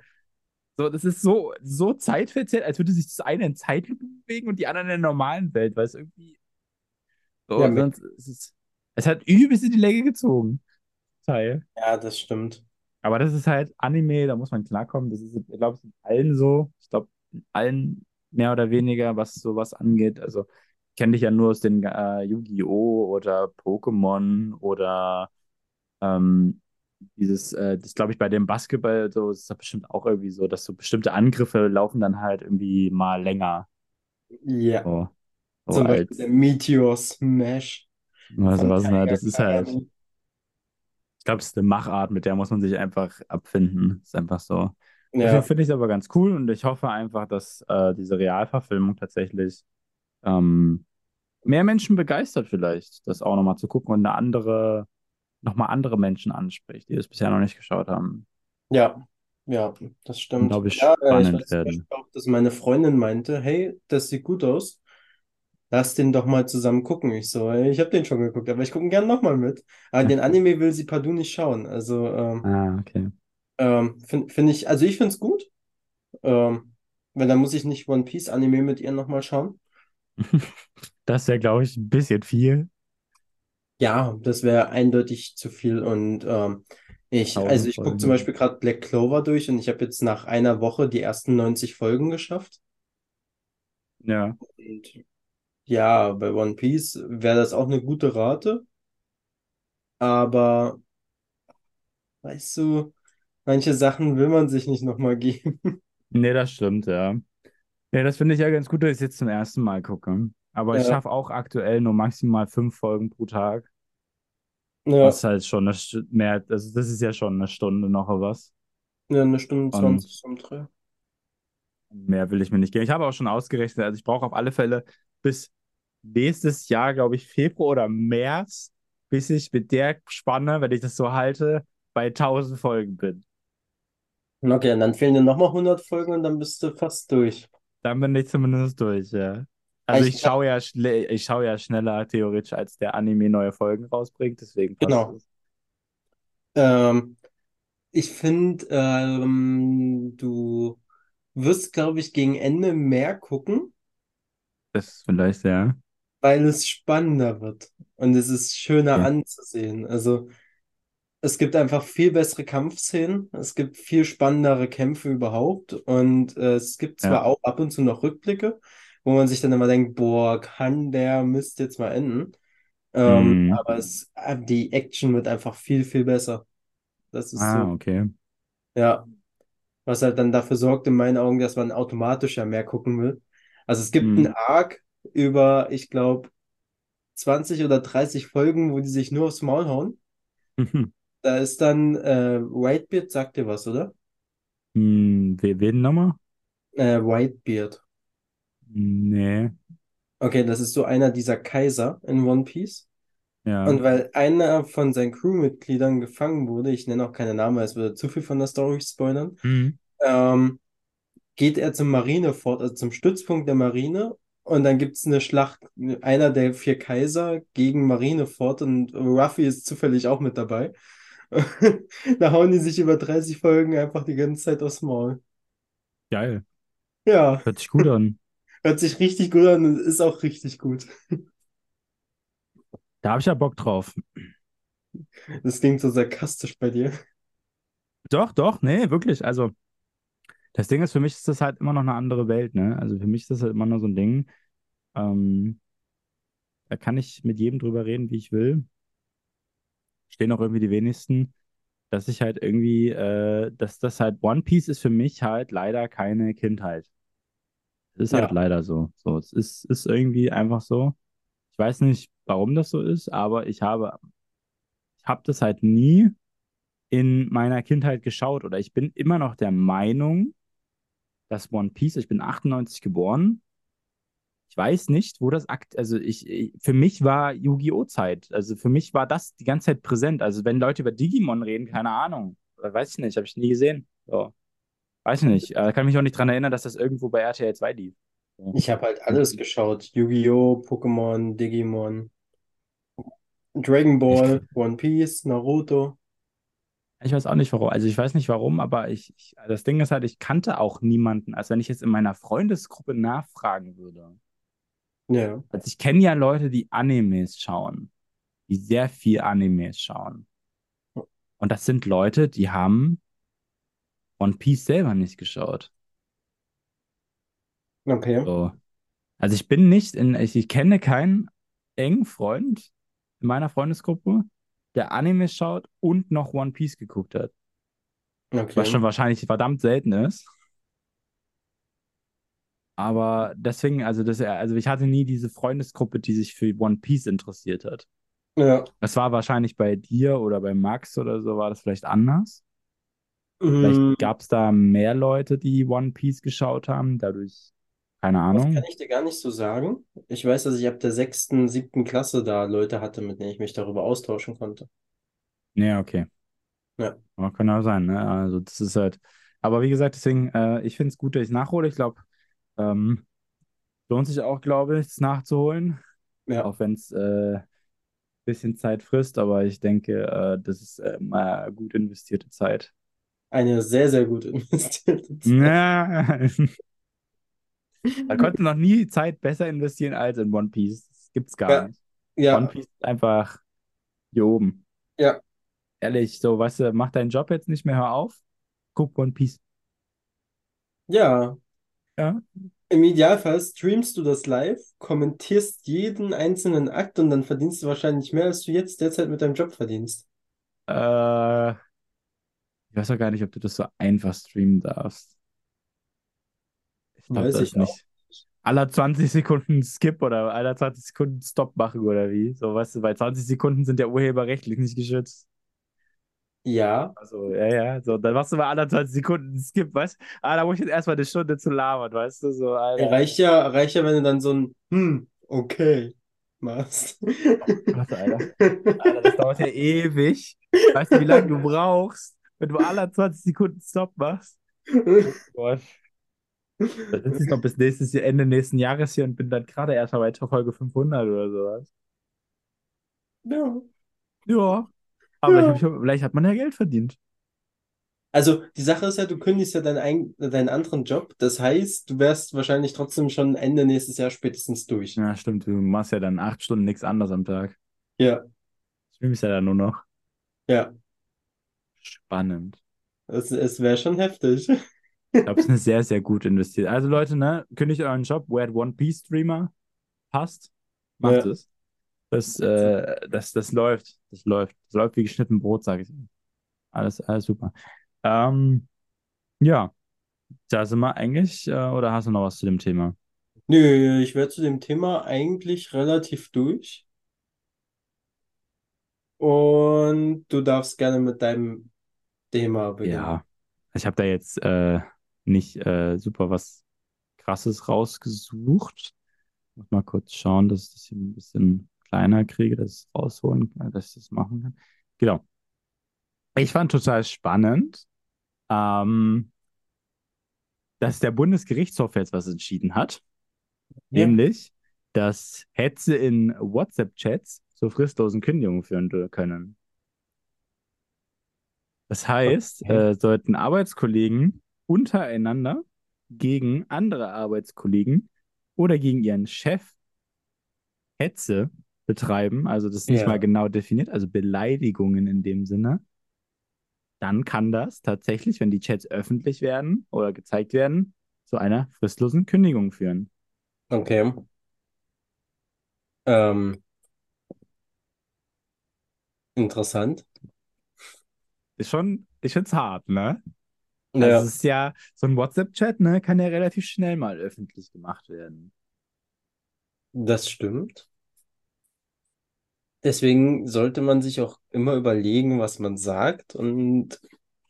so, das ist so, so zeitverzerrt, als würde sich das eine in Zeitlupe bewegen und die anderen in der normalen Welt, weil es irgendwie. So, Ja, sonst, es, ist, es hat übelst in die Länge gezogen. Teil. Ja, das stimmt. Aber das ist halt Anime, da muss man klarkommen. Das ist, ich glaube, es ist in allen so. Ich glaube, in allen mehr oder weniger, was sowas angeht. Also, ich kenne dich ja nur aus den äh, Yu-Gi-Oh! oder Pokémon oder ähm, dieses, äh, das glaube ich bei dem Basketball, so ist das bestimmt auch irgendwie so, dass so bestimmte Angriffe laufen dann halt irgendwie mal länger. Ja. So, so Zum Beispiel der Meteor Smash also was, ne, das ist halt, ich glaube, es ist eine Machart, mit der muss man sich einfach abfinden. Ist einfach so. Ja, finde ich es aber ganz cool und ich hoffe einfach, dass äh, diese Realverfilmung tatsächlich ähm, mehr Menschen begeistert, vielleicht, das auch nochmal zu gucken und eine andere, nochmal andere Menschen anspricht, die es bisher noch nicht geschaut haben. ja, Ja, das stimmt. Glaube ich, Ja, äh, ich spannend weiß werden. Auch, dass meine Freundin meinte, hey, das sieht gut aus. Lass den doch mal zusammen gucken. Ich so, ich habe den schon geguckt, aber ich gucke gern nochmal mit. Aber den Anime will sie partout nicht schauen. Also, ähm, Ah, okay. ähm, finde find ich, also ich finde es gut. Ähm, weil dann muss ich nicht One Piece Anime mit ihr nochmal schauen. Das wäre, glaube ich, ein bisschen viel. Ja, das wäre eindeutig zu viel. Und ähm, ich, also ich gucke zum. Beispiel gerade Black Clover durch und ich habe jetzt nach einer Woche die ersten 90 Folgen geschafft. Ja. Und ja, bei One Piece wäre das auch eine gute Rate. Aber weißt du, manche Sachen will man sich nicht nochmal geben. Nee, das stimmt, ja. Ja, das finde ich ja ganz gut, dass ich es jetzt zum ersten Mal gucke. Aber ich Ja, schaffe auch aktuell nur maximal fünf Folgen pro Tag. ja, Was halt schon eine Stu- mehr, also das ist ja schon eine Stunde noch was. ja, eine Stunde Und 20 zum Dreh. mehr will ich mir nicht geben. Ich habe auch schon ausgerechnet, also ich brauche auf alle Fälle bis nächstes Jahr, glaube ich, Februar oder März, bis ich mit der Spanne, wenn ich das so halte, bei 1000 Folgen bin. Okay, und dann fehlen dir nochmal 100 Folgen und dann bist du fast durch. Dann bin ich zumindest durch, ja. Also Ich, ich schaue ja, ich schaue ja schneller theoretisch, als der Anime neue Folgen rausbringt, deswegen genau. Ähm, ich finde, ähm, du wirst, glaube ich, gegen Ende mehr gucken, Das vielleicht, ja. weil es spannender wird und es ist schöner Okay. anzusehen. Also es gibt einfach viel bessere Kampfszenen, es gibt viel spannendere Kämpfe überhaupt und äh, es gibt zwar Ja. auch ab und zu noch Rückblicke, wo man sich dann immer denkt, boah, kann der Mist jetzt mal enden? Ähm, Hm. aber es, äh, die Action wird einfach viel, viel besser. Das ist Ah, so, okay. ja, was halt dann dafür sorgt in meinen Augen, dass man automatisch ja mehr gucken will. Also es gibt einen Hm. Arc über, ich glaube, 20 oder 30 Folgen, wo die sich nur aufs Maul hauen. Da ist dann äh, Whitebeard, sagt dir was, oder? Hm, we- wen nochmal? Äh, Whitebeard. Nee, Okay, das ist so einer dieser Kaiser in One Piece. ja. Und weil einer von seinen Crewmitgliedern gefangen wurde, ich nenne auch keine Namen, weil es würde zu viel von der Story spoilern, Hm. ähm, geht er zum Marinefort, also zum Stützpunkt der Marine. Und dann gibt es eine Schlacht, einer der vier Kaiser gegen Marinefort und Ruffy ist zufällig auch mit dabei. Da hauen die sich über 30 Folgen einfach die ganze Zeit aufs Maul. Geil. Ja, Hört sich gut an. hört sich richtig gut an und ist auch richtig gut. Da habe ich ja Bock drauf. Das klingt so sarkastisch bei dir. Doch, doch, nee, wirklich. Also, das Ding ist, für mich ist das halt immer noch eine andere Welt, ne? Also für mich ist das halt immer noch so ein Ding. Ähm, da kann ich mit jedem drüber reden, wie ich will. Stehen auch irgendwie die wenigsten, dass ich halt irgendwie, äh, dass das halt One Piece ist für mich halt leider keine Kindheit. Es ist halt Ja, leider so. So, es ist, ist irgendwie einfach so. Ich weiß nicht, warum das so ist, aber ich habe, ich habe das halt nie in meiner Kindheit geschaut oder ich bin immer noch der Meinung, dass One Piece, ich bin 98 geboren. Ich weiß nicht, wo das Akt, also ich, ich für mich war Yu-Gi-Oh! Zeit. Also für mich war das die ganze Zeit präsent. Also wenn Leute über Digimon reden, keine Ahnung. Oder Weiß ich nicht, habe ich nie gesehen. So, weiß ich nicht. Äh, kann mich auch nicht dran erinnern, dass das irgendwo bei RTL 2 lief. So. ich habe halt alles geschaut. Yu-Gi-Oh!, Pokémon, Digimon, Dragon Ball, One Piece, Naruto. ich weiß auch nicht warum. Also ich weiß nicht warum, aber ich, ich, das Ding ist halt, ich kannte auch niemanden. Also wenn ich jetzt in meiner Freundesgruppe nachfragen würde. Ja, Also ich kenne ja Leute, die Animes schauen, die sehr viel Animes schauen. Und das sind Leute, die haben One Piece selber nicht geschaut. okay. So. Also ich bin nicht in, ich, ich kenne keinen engen Freund in meiner Freundesgruppe, der Animes schaut und noch One Piece geguckt hat. Was schon Okay. wahrscheinlich verdammt selten ist. Aber deswegen, also das, also ich hatte nie diese Freundesgruppe, die sich für One Piece interessiert hat. Ja. Das war wahrscheinlich bei dir oder bei Max oder so, war das vielleicht anders. Vielleicht Mm, gab es da mehr Leute, die One Piece geschaut haben, dadurch, keine Das kann Ahnung. ich dir gar nicht so sagen. Ich weiß, dass ich ab der sechsten, siebten Klasse da Leute hatte, mit denen ich mich darüber austauschen konnte. Ja, okay. Ja. Aber kann auch sein, ne? Also das ist halt, Aber wie gesagt, deswegen, äh, ich finde es gut, dass ich nachhole. Ich glaube, ähm, lohnt sich auch, glaube ich, es nachzuholen. Ja, Auch wenn es äh, ein bisschen Zeit frisst, aber ich denke, äh, das ist äh, mal gut investierte Zeit. eine sehr, sehr gut investierte Zeit. Ja. Man konnte noch nie Zeit besser investieren als in One Piece. Das gibt's gar Ja, nicht. One ja, Piece ist einfach hier oben. ja, Ehrlich, so, weißt du, mach deinen Job jetzt nicht mehr, hör auf. Guck One Piece. ja. Ja. Im Idealfall streamst du das live, kommentierst jeden einzelnen Akt und dann verdienst du wahrscheinlich mehr, als du jetzt derzeit mit deinem Job verdienst. Äh, ich weiß auch gar nicht, ob du das so einfach streamen darfst. Ich glaube, Weiß das ich nicht. Aller 20 Sekunden Skip oder aller 20 Sekunden Stop machen oder wie? So, weißt du, bei 20 Sekunden sind ja urheberrechtlich nicht geschützt. Ja, Also, ja, ja, so, dann machst du mal alle 20 Sekunden Skip, weißt du? Ah, da muss ich jetzt erstmal eine Stunde zu labern, weißt du? So, Alter. reicht ja, reicht ja, wenn du dann so ein hm, okay machst. Warte, Alter. Alter, das dauert ja ewig. Weißt du, wie lange du brauchst, wenn du alle 20 Sekunden Stop machst? Gott. Da sitze ich noch bis nächstes Jahr, Ende nächsten Jahres hier und bin dann gerade erst mal bei Folge 500 oder sowas. Ja. Ja. Aber Ja. ich, vielleicht hat man ja Geld verdient. Also die Sache ist ja, du kündigst ja deinen, ein- deinen anderen Job. Das heißt, du wärst wahrscheinlich trotzdem schon Ende nächstes Jahr spätestens durch. Ja, stimmt. Du machst ja dann acht Stunden nichts anderes am Tag. Ja, Streamst ja dann nur noch. ja. Spannend. Es, es wäre schon heftig. Ich glaube, es ist eine sehr, sehr gut investiert. Also Leute, ne, kündigt euren Job, werdet One Piece Streamer, passt, macht Ja. es. Das, äh, das, das läuft, das läuft. Das läuft wie geschnitten Brot, sage ich. Alles, alles super. Ähm, ja, da sind wir eigentlich, äh, oder hast du noch was zu dem Thema? Nö, ich wäre zu dem Thema eigentlich relativ durch. Und du darfst gerne mit deinem Thema beginnen. Ja, ich habe da jetzt äh, nicht äh, super was Krasses rausgesucht. Muss mal kurz schauen, dass ich das hier ein bisschen kleiner kriege, dass ich es rausholen kann, dass ich das machen kann. Genau. Ich fand total spannend, ähm, dass der Bundesgerichtshof jetzt was entschieden hat, Ja. nämlich, dass Hetze in WhatsApp-Chats zur fristlosen Kündigung führen können. Das heißt, Okay. äh, sollten Arbeitskollegen untereinander gegen andere Arbeitskollegen oder gegen ihren Chef Hetze betreiben, also das ist nicht Ja. mal genau definiert, also Beleidigungen in dem Sinne, dann kann das tatsächlich, wenn die Chats öffentlich werden oder gezeigt werden, zu einer fristlosen Kündigung führen. Okay. Ähm, interessant. Ist schon, ich find's hart, ne? Ja. Also es ist ja, so ein WhatsApp-Chat, ne, kann ja relativ schnell mal öffentlich gemacht werden. Das stimmt. Deswegen sollte man sich auch immer überlegen, was man sagt und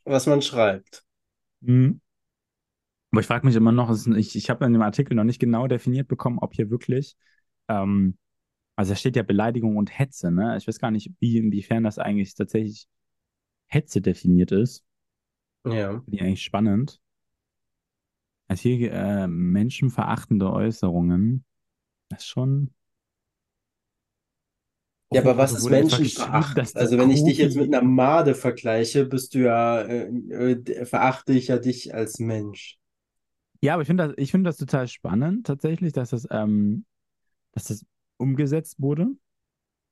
was man schreibt. Mhm. Aber ich frage mich immer noch, ich, ich habe in dem Artikel noch nicht genau definiert bekommen, ob hier wirklich, ähm, also da steht ja Beleidigung und Hetze, ne? Ich weiß gar nicht, wie, inwiefern das eigentlich tatsächlich Hetze definiert ist. Ja. Finde ich eigentlich spannend. Also hier äh, menschenverachtende Äußerungen. Das ist schon. Ja, aber was ist der Also wenn ich dich jetzt mit einer Made vergleiche, bist du ja, äh, äh, verachte ich ja dich als Mensch. Ja, aber ich finde das, ich finde das total spannend, tatsächlich, dass das, ähm, dass das umgesetzt wurde.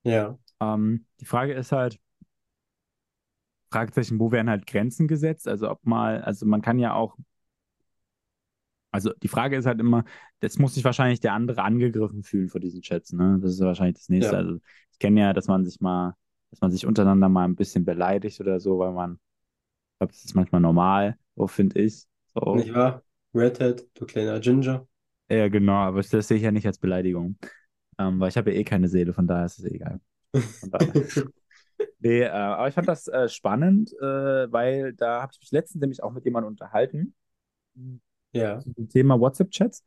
Ja. Ähm, die Frage ist halt, Fragezeichen, wo werden halt Grenzen gesetzt? Also ob mal, also man kann ja auch, also die Frage ist halt immer, jetzt muss sich wahrscheinlich der andere angegriffen fühlen vor diesen Chats, ne? Das ist wahrscheinlich das nächste. Ja. Also kenne ja, dass man sich mal, dass man sich untereinander mal ein bisschen beleidigt oder so, weil man, ich glaube, das ist manchmal normal, so finde ich. So. Nicht wahr? Redhead, du kleiner Ginger. Ja, genau, aber das sehe ich ja nicht als Beleidigung. Ähm, weil ich habe ja eh keine Seele, von daher ist es egal. Von daher. Nee, äh, aber ich fand das äh, spannend, äh, weil da habe ich mich letztens nämlich auch mit jemandem unterhalten Ja. zum Thema WhatsApp-Chats.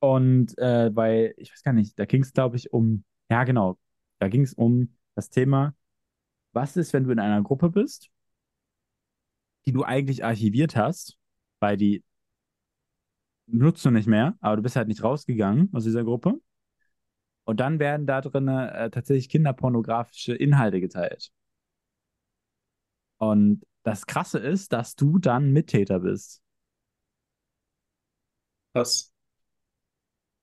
Und äh, weil, ich weiß gar nicht, da ging es, glaube ich, um, ja genau, da ging es um das Thema, was ist, wenn du in einer Gruppe bist, die du eigentlich archiviert hast weil die nutzt du nicht mehr, aber du bist halt nicht rausgegangen aus dieser Gruppe. Und dann werden da drin äh, tatsächlich kinderpornografische Inhalte geteilt. Und das Krasse ist, dass du dann Mittäter bist. Was?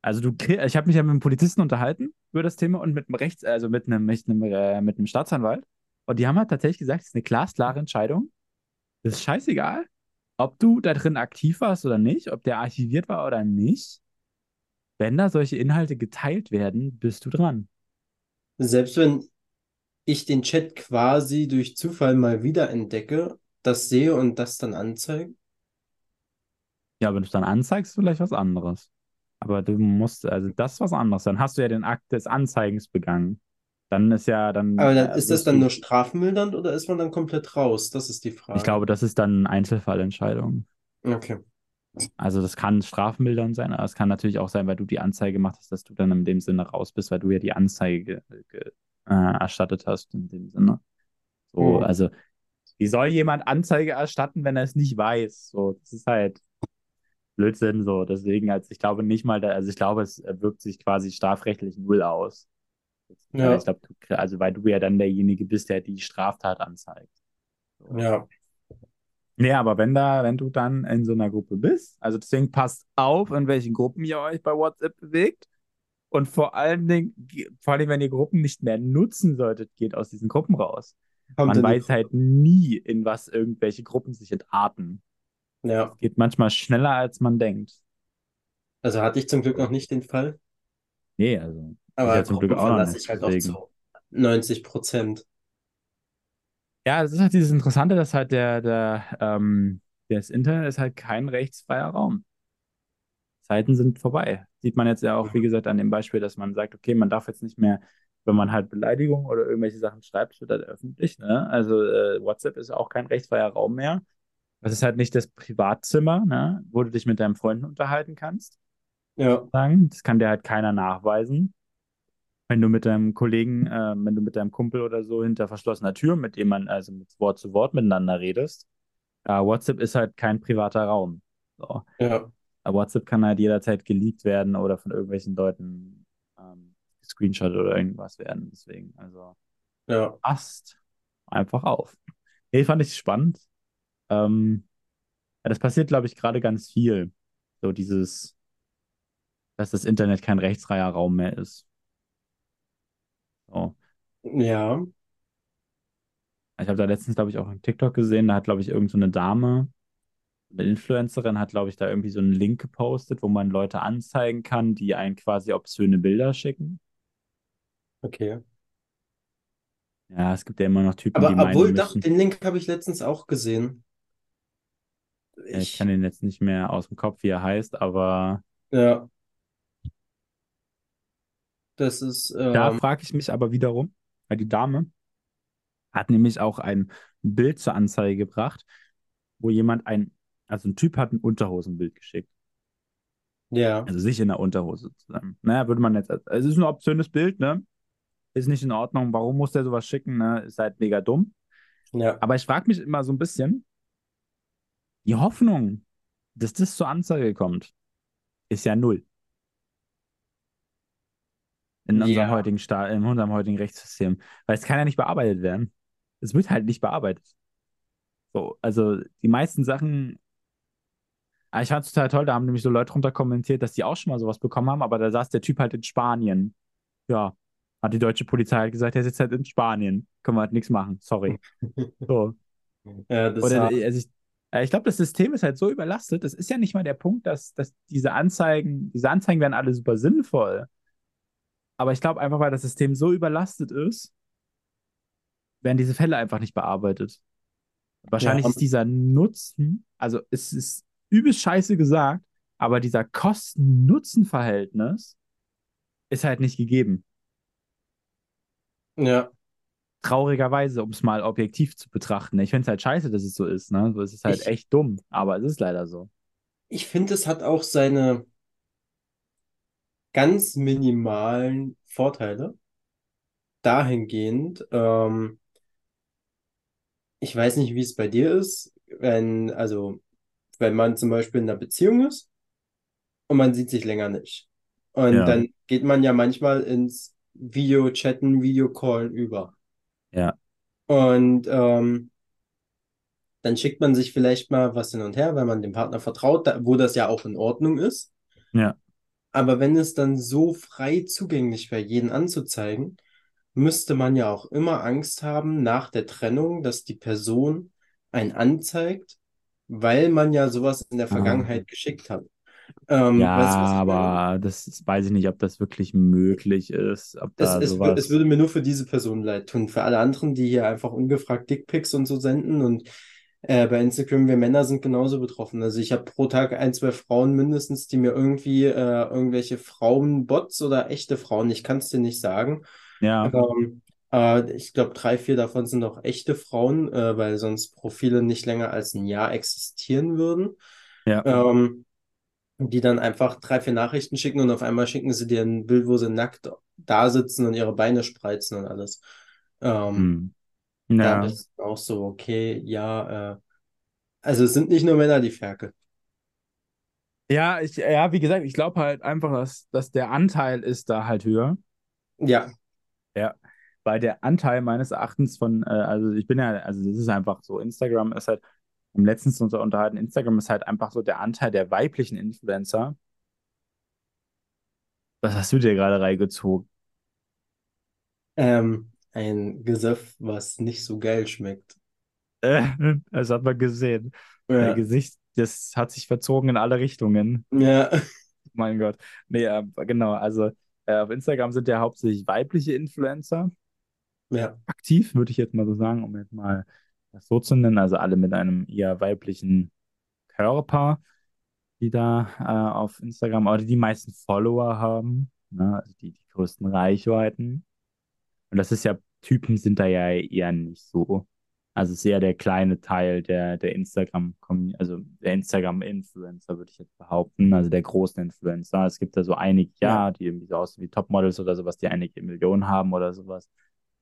Also du, ich habe mich ja mit einem Polizisten unterhalten über das Thema und mit einem Rechts, also mit einem, mit einem, äh, mit einem Staatsanwalt. Und die haben halt tatsächlich gesagt, es ist eine glasklare Entscheidung. Das ist scheißegal, ob du da drin aktiv warst oder nicht, ob der archiviert war oder nicht. Wenn da solche Inhalte geteilt werden, bist du dran. Selbst wenn ich den Chat quasi durch Zufall mal wieder entdecke, das sehe und das dann anzeige. Ja, wenn du es dann anzeigst, vielleicht was anderes. Aber du musst, also das ist was anderes. Dann hast du ja den Akt des Anzeigens begangen. Dann ist ja dann. Aber dann, äh, ist das dann nur strafmildernd oder ist man dann komplett raus? Das ist die Frage. Ich glaube, das ist dann eine Einzelfallentscheidung. Okay. Also das kann strafmildernd sein, aber es kann natürlich auch sein, weil du die Anzeige gemacht hast, dass du dann in dem Sinne raus bist, weil du ja die Anzeige ge- ge- äh, erstattet hast in dem Sinne. So, Mhm. also wie soll jemand Anzeige erstatten, wenn er es nicht weiß? So, das ist halt Blödsinn so. Deswegen, also ich glaube nicht mal, da, also ich glaube, es wirkt sich quasi strafrechtlich null aus. Ja. Ich glaube, also weil du ja dann derjenige bist, der die Straftat anzeigt. So. Ja. Nee, aber wenn da, wenn du dann in so einer Gruppe bist, also deswegen passt auf, in welchen Gruppen ihr euch bei WhatsApp bewegt. Und vor allen Dingen, ge- vor allem, wenn ihr Gruppen nicht mehr nutzen solltet, geht aus diesen Gruppen raus. Kommt Man weiß halt nie, in was irgendwelche Gruppen sich entarten. Ja. Geht manchmal schneller, als man denkt. Also hatte ich zum Glück noch nicht den Fall. Nee, also. Aber ja zum Glück auch noch nicht, ich halt auch deswegen. zu 90 Prozent. Ja, es ist halt dieses Interessante, dass halt der, der, ähm, das Internet ist halt kein rechtsfreier Raum. Zeiten sind vorbei. Sieht man jetzt ja auch, wie gesagt, an dem Beispiel, dass man sagt, okay, man darf jetzt nicht mehr, wenn man halt Beleidigungen oder irgendwelche Sachen schreibt, wird das öffentlich. Ne? Also äh, WhatsApp ist auch kein rechtsfreier Raum mehr. Das ist halt nicht das Privatzimmer, ne? wo du dich mit deinen Freunden unterhalten kannst. Ja. Sagen. Das kann dir halt keiner nachweisen. Wenn du mit deinem Kollegen, äh, wenn du mit deinem Kumpel oder so hinter verschlossener Tür, mit dem man also mit Wort zu Wort miteinander redest, äh, WhatsApp ist halt kein privater Raum. So. Ja. Aber WhatsApp kann halt jederzeit geleakt werden oder von irgendwelchen Leuten ähm, gescreenshot oder irgendwas werden. Deswegen, also Ja. passt einfach auf. Nee, fand ich spannend. Ähm, ja, das passiert, glaube ich, gerade ganz viel. So dieses, dass das Internet kein rechtsfreier Raum mehr ist. So. Ja. Ich habe da letztens, glaube ich, auch einen TikTok gesehen, da hat, glaube ich, irgend so eine Dame, eine Influencerin, hat, glaube ich, da irgendwie so einen Link gepostet, wo man Leute anzeigen kann, die einen quasi obszöne Bilder schicken. Okay. Ja, es gibt ja immer noch Typen, Aber die meinen, obwohl, doch, müssen. den Link habe ich letztens auch gesehen. Ja, ich Ich, kann den jetzt nicht mehr aus dem Kopf, wie er heißt, aber ja. Das ist, da ähm, frage ich mich aber wiederum, weil die Dame hat nämlich auch ein Bild zur Anzeige gebracht, wo jemand ein, also ein Typ hat ein Unterhosenbild geschickt. ja. Also sich in der Unterhose zusammen. Naja, würde man jetzt, als- es ist ein obszönes Bild, ne? Ist nicht in Ordnung. Warum muss der sowas schicken, ne? Ist halt mega dumm. Ja. Aber ich frage mich immer so ein bisschen, die Hoffnung, dass das zur Anzeige kommt, ist ja null. In unserem Ja. heutigen Sta in unserem heutigen Rechtssystem. Weil es kann ja nicht bearbeitet werden. Es wird halt nicht bearbeitet. So, also die meisten Sachen. Ah, Ich fand es total toll, da haben nämlich so Leute drunter kommentiert, dass die auch schon mal sowas bekommen haben, aber da saß der Typ halt in Spanien. Ja, hat die deutsche Polizei halt gesagt, er sitzt halt in Spanien. Können wir halt nichts machen, sorry. So. Ja, das Oder also ich, ich glaube, das System ist halt so überlastet. Das ist ja nicht mal der Punkt, dass, dass diese Anzeigen, diese Anzeigen werden alle super sinnvoll. Aber ich glaube einfach, weil das System so überlastet ist, werden diese Fälle einfach nicht bearbeitet. Wahrscheinlich Ja. ist dieser Nutzen, also es ist übelst scheiße gesagt, aber dieser Kosten-Nutzen-Verhältnis ist halt nicht gegeben. ja. Traurigerweise, um es mal objektiv zu betrachten. Ich finde es halt scheiße, dass es so ist, ne? Es ist halt Ich- echt dumm, aber es ist leider so. Ich finde, es hat auch seine ganz minimalen Vorteile. Dahingehend, ähm, ich weiß nicht, wie es bei dir ist, wenn, also wenn man zum Beispiel in einer Beziehung ist und man sieht sich länger nicht. Und Ja. dann geht man ja manchmal ins Video-Chatten, Videocallen über. Ja. Und ähm, dann schickt man sich vielleicht mal was hin und her, weil man dem Partner vertraut, da, wo das ja auch in Ordnung ist. Ja. Aber wenn es dann so frei zugänglich wäre, jeden anzuzeigen, müsste man ja auch immer Angst haben nach der Trennung, dass die Person einen anzeigt, weil man ja sowas in der Ah. Vergangenheit geschickt hat. Ähm, Ja, weißt aber das ist, weiß ich nicht, ob das wirklich möglich ist, ob Es, es, es würde mir nur für diese Person leid tun. Für alle anderen, die hier einfach ungefragt Dickpics und so senden. Und äh, bei Instagram, wir Männer sind genauso betroffen. Also ich habe pro Tag ein, zwei Frauen mindestens, die mir irgendwie äh, irgendwelche Frauenbots oder echte Frauen, ich kann es dir nicht sagen. Ja, Ähm, äh, ich glaube, drei, vier davon sind auch echte Frauen, äh, weil sonst Profile nicht länger als ein Jahr existieren würden. ja. Ähm, die dann einfach drei, vier Nachrichten schicken und auf einmal schicken sie dir ein Bild, wo sie nackt da sitzen und ihre Beine spreizen und alles. Ähm, Hm. Ja. ist auch so, okay, ja, äh, also es sind nicht nur Männer die Ferkel. Ja, ich, ja, wie gesagt, ich glaube halt einfach, dass, dass der Anteil ist da halt höher. Ja, Ja, weil der Anteil meines Erachtens von, äh, also ich bin ja, also das ist einfach so, Instagram ist halt, im letztens uns unterhalten, Instagram ist halt einfach so der Anteil der weiblichen Influencer. Was hast du dir gerade reingezogen? ähm, ein Gesöff, was nicht so geil schmeckt. Äh, das hat man gesehen. Dein Ja, Gesicht, das hat sich verzogen in alle Richtungen. ja, Mein Gott. Nee, äh, genau, also äh, auf Instagram sind ja hauptsächlich weibliche Influencer. ja, aktiv, würde ich jetzt mal so sagen, um jetzt mal das so zu nennen. Also alle mit einem eher weiblichen Körper, die da äh, auf Instagram oder die meisten Follower haben, ne? Also die, die größten Reichweiten. Und das ist ja, Typen sind da ja eher nicht so. Also es ist eher der kleine Teil der, der Instagram, also der Instagram-Influencer, würde ich jetzt behaupten, also der großen Influencer. Es gibt da so einige, ja, ja, die irgendwie so aussehen wie Topmodels oder sowas, die einige Millionen haben oder sowas.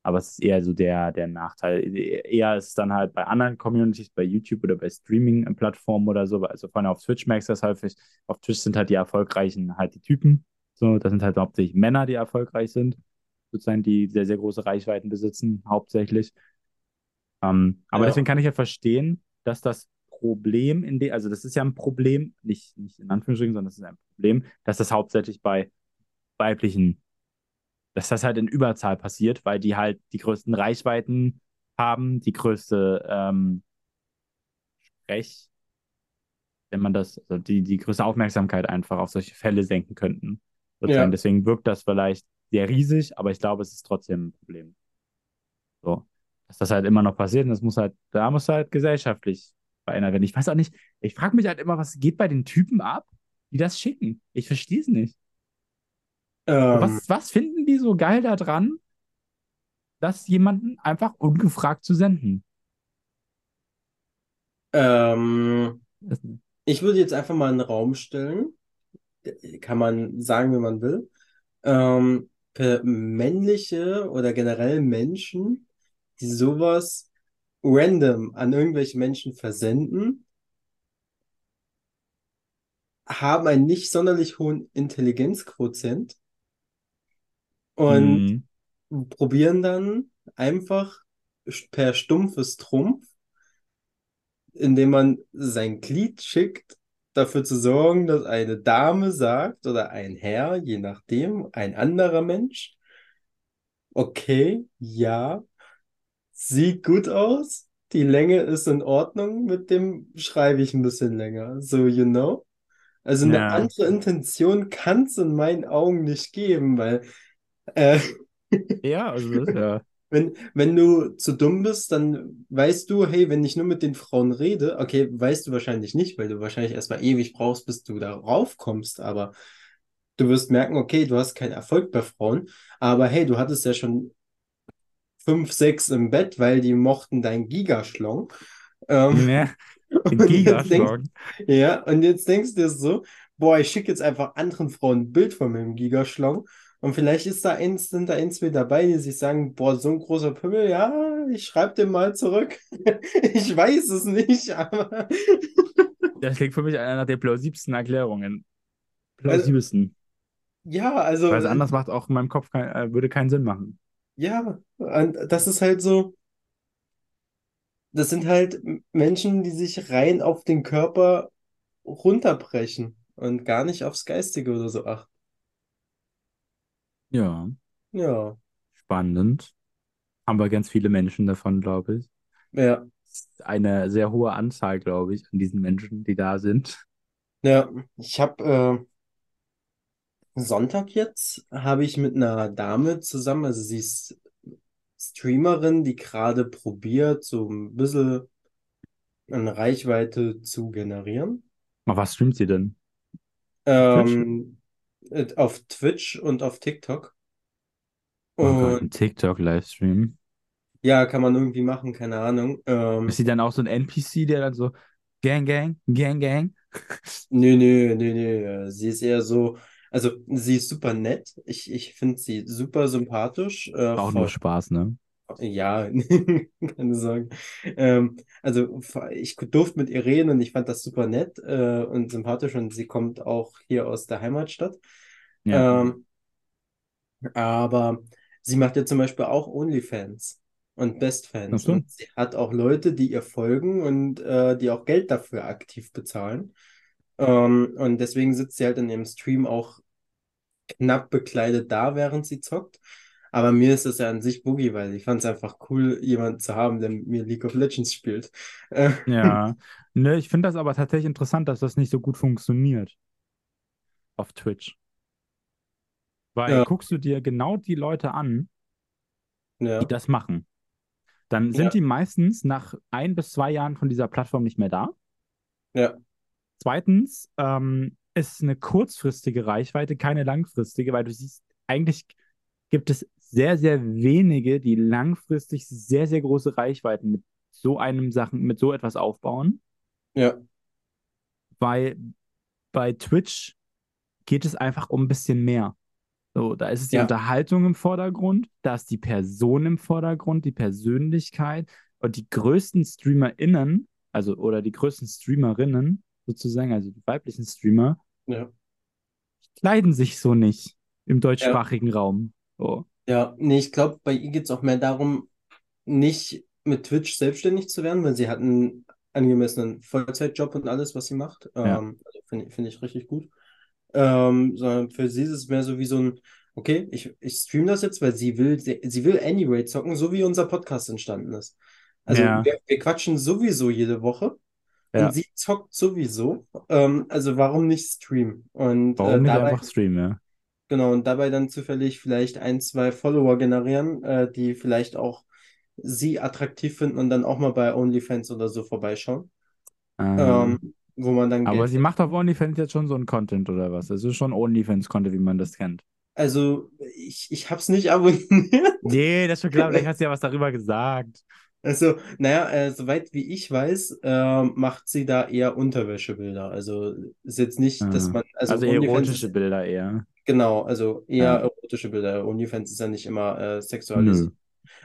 Aber es ist eher so der, der Nachteil. Eher ist es dann halt bei anderen Communities, bei YouTube oder bei Streaming-Plattformen oder so. Also vorne auf Twitch merkst du das häufig. Auf Twitch sind halt die Erfolgreichen halt die Typen. So, das sind halt hauptsächlich Männer, die erfolgreich sind. Sozusagen, die sehr, sehr große Reichweiten besitzen, hauptsächlich. Ähm, aber ja, deswegen kann ich ja verstehen, dass das Problem in dem, also das ist ja ein Problem, nicht, nicht in Anführungsstrichen, sondern das ist ein Problem, dass das hauptsächlich bei weiblichen dass das halt in Überzahl passiert, weil die halt die größten Reichweiten haben, die größte ähm, Sprech, wenn man das, also die, die größte Aufmerksamkeit einfach auf solche Fälle senken könnten. Ja, Deswegen wirkt das vielleicht sehr riesig, aber ich glaube, es ist trotzdem ein Problem. So. Dass das halt immer noch passiert und das muss halt, da muss halt gesellschaftlich verändert werden. Ich weiß auch nicht, ich frage mich halt immer, was geht bei den Typen ab, die das schicken? Ich verstehe es nicht. Ähm, Was, was finden die so geil daran, das jemanden einfach ungefragt zu senden? ähm, ich würde jetzt einfach mal einen Raum stellen, kann man sagen, wie man will. Ähm, männliche oder generell Menschen, die sowas random an irgendwelche Menschen versenden, haben einen nicht sonderlich hohen Intelligenzquotient und hm, probieren dann einfach per stumpfes Trumpf, indem man sein Glied schickt, dafür zu sorgen, dass eine Dame sagt oder ein Herr, je nachdem, ein anderer Mensch, okay, ja, sieht gut aus, die Länge ist in Ordnung, mit dem schreibe ich ein bisschen länger, so, you know? Also eine ja, andere Intention kann es in meinen Augen nicht geben, weil äh, ja, also das ja, Wenn, wenn du zu dumm bist, dann weißt du, hey, wenn ich nur mit den Frauen rede, okay, weißt du wahrscheinlich nicht, weil du wahrscheinlich erstmal ewig brauchst, bis du darauf kommst, aber du wirst merken, okay, du hast keinen Erfolg bei Frauen, aber hey, du hattest ja schon fünf, sechs im Bett, weil die mochten dein Gigaschlong. Ähm, denkst, Gigaschlag. ja, und jetzt denkst du dir so, boah, ich schicke jetzt einfach anderen Frauen ein Bild von meinem Gigaschlong. Und vielleicht ist da eins, sind da eins mit dabei, die sich sagen, boah, so ein großer Pimmel, ja, ich schreibe dem mal zurück. Ich weiß es nicht, aber Das klingt für mich einer der plausibelsten Erklärungen. Also, Plausibelsten. ja, also, Weil es anders macht auch in meinem Kopf kein, äh, würde keinen Sinn machen. ja, und das ist halt so, das sind halt Menschen, die sich rein auf den Körper runterbrechen und gar nicht aufs Geistige oder so achten. Ja, Ja, spannend. Haben wir ganz viele Menschen davon, glaube ich. ja, Ist Eine sehr hohe Anzahl, glaube ich, an diesen Menschen, die da sind. ja. Ich habe äh, Sonntag jetzt, habe ich mit einer Dame zusammen, also sie ist Streamerin, die gerade probiert, so ein bisschen eine Reichweite zu generieren. Aber was streamt sie denn? Twitch? Ähm, äh, auf Twitch und auf TikTok. Oh Und ein TikTok-Livestream. ja, kann man irgendwie machen, keine Ahnung. Ist Ähm, sie dann auch so ein NPC, der dann so Gang, Gang, Gang, Gang? nö, nö, nö, nö. äh, Sie ist eher so, also sie ist super nett. Ich, ich finde sie super sympathisch. Äh, Auch nur voll, Spaß, ne? Ja, keine Sorge. Ähm, also ich durfte mit ihr reden und ich fand das super nett äh, und sympathisch und sie kommt auch hier aus der Heimatstadt. Ja. Ähm, aber sie macht ja zum Beispiel auch OnlyFans und Ach BestFans so. und sie hat auch Leute, die ihr folgen und äh, die auch Geld dafür aktiv bezahlen. Ähm, und deswegen sitzt sie halt in ihrem Stream auch knapp bekleidet da, während sie zockt. Aber mir ist das ja an sich Boogie, weil ich fand es einfach cool, jemanden zu haben, der mit mir League of Legends spielt. Äh, Ja. Ne, ich finde das aber tatsächlich interessant, dass das nicht so gut funktioniert auf Twitch. Weil ja, guckst du dir genau die Leute an, die ja, das machen, dann sind ja, die meistens nach ein bis zwei Jahren von dieser Plattform nicht mehr da. ja, Zweitens, ähm, ist eine kurzfristige Reichweite, keine langfristige, weil du siehst, eigentlich gibt es sehr, sehr wenige, die langfristig sehr, sehr große Reichweiten mit so einem Sachen, mit so etwas aufbauen, ja, weil bei Twitch geht es einfach um ein bisschen mehr. So, da ist es die ja, Unterhaltung im Vordergrund, da ist die Person im Vordergrund, die Persönlichkeit und die größten StreamerInnen, also oder die größten Streamerinnen sozusagen, also die weiblichen Streamer, ja, kleiden sich so nicht im ja. deutschsprachigen Raum. So. Ja, nee, ich glaube, bei ihr geht es auch mehr darum, nicht mit Twitch selbstständig zu werden, weil sie hat einen angemessenen Vollzeitjob und alles, was sie macht. Ja. Ähm, also finde ich, finde ich richtig gut. Ähm, sondern für sie ist es mehr so wie so ein, okay, ich, ich stream das jetzt, weil sie will, sie, sie will Anyway zocken, so wie unser Podcast entstanden ist. Also Ja, wir, wir quatschen sowieso jede Woche und ja. sie zockt sowieso. Ähm, also warum nicht streamen? Und äh, Warum nicht dabei einfach streamen, ja? Genau, und dabei dann zufällig vielleicht ein, zwei Follower generieren, äh, die vielleicht auch sie attraktiv finden und dann auch mal bei OnlyFans oder so vorbeischauen, Ähm, ähm, wo man dann aber Geld sie macht auf OnlyFans jetzt schon so einen Content oder was? Ist schon OnlyFans-Content, wie man das kennt. Also, ich, ich hab's nicht abonniert. Nee, das ist schon klar, vielleicht hast du ja was darüber gesagt. Also, naja, äh, soweit wie ich weiß, äh, macht sie da eher Unterwäschebilder. Also, ist jetzt nicht, dass Ah. man, also Also erotische Bilder eher. Genau, also eher Ja. erotische Bilder. OnlyFans ist ja nicht immer äh, Nö. sexualisiert.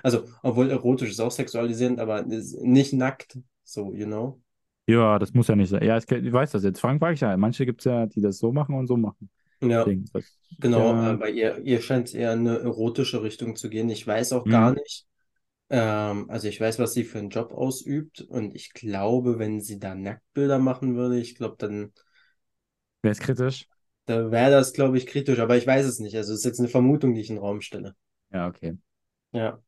Also, obwohl erotisch ist auch sexualisierend, aber nicht nackt, so, you know. Ja, das muss ja nicht sein. Ja, ich, ich weiß das jetzt. Frank weiß ich ja. Manche gibt es ja, die das so machen und so machen. Ja, Deswegen, das genau, äh, ja. bei ihr, ihr scheint es eher in eine erotische Richtung zu gehen. Ich weiß auch gar Hm. nicht, ähm, also ich weiß, was sie für einen Job ausübt und ich glaube, wenn sie da Nacktbilder machen würde, ich glaube, dann Wäre es kritisch? Da wäre das, glaube ich, kritisch, aber ich weiß es nicht. Also es ist jetzt eine Vermutung, die ich in den Raum stelle. Ja, okay. Ja,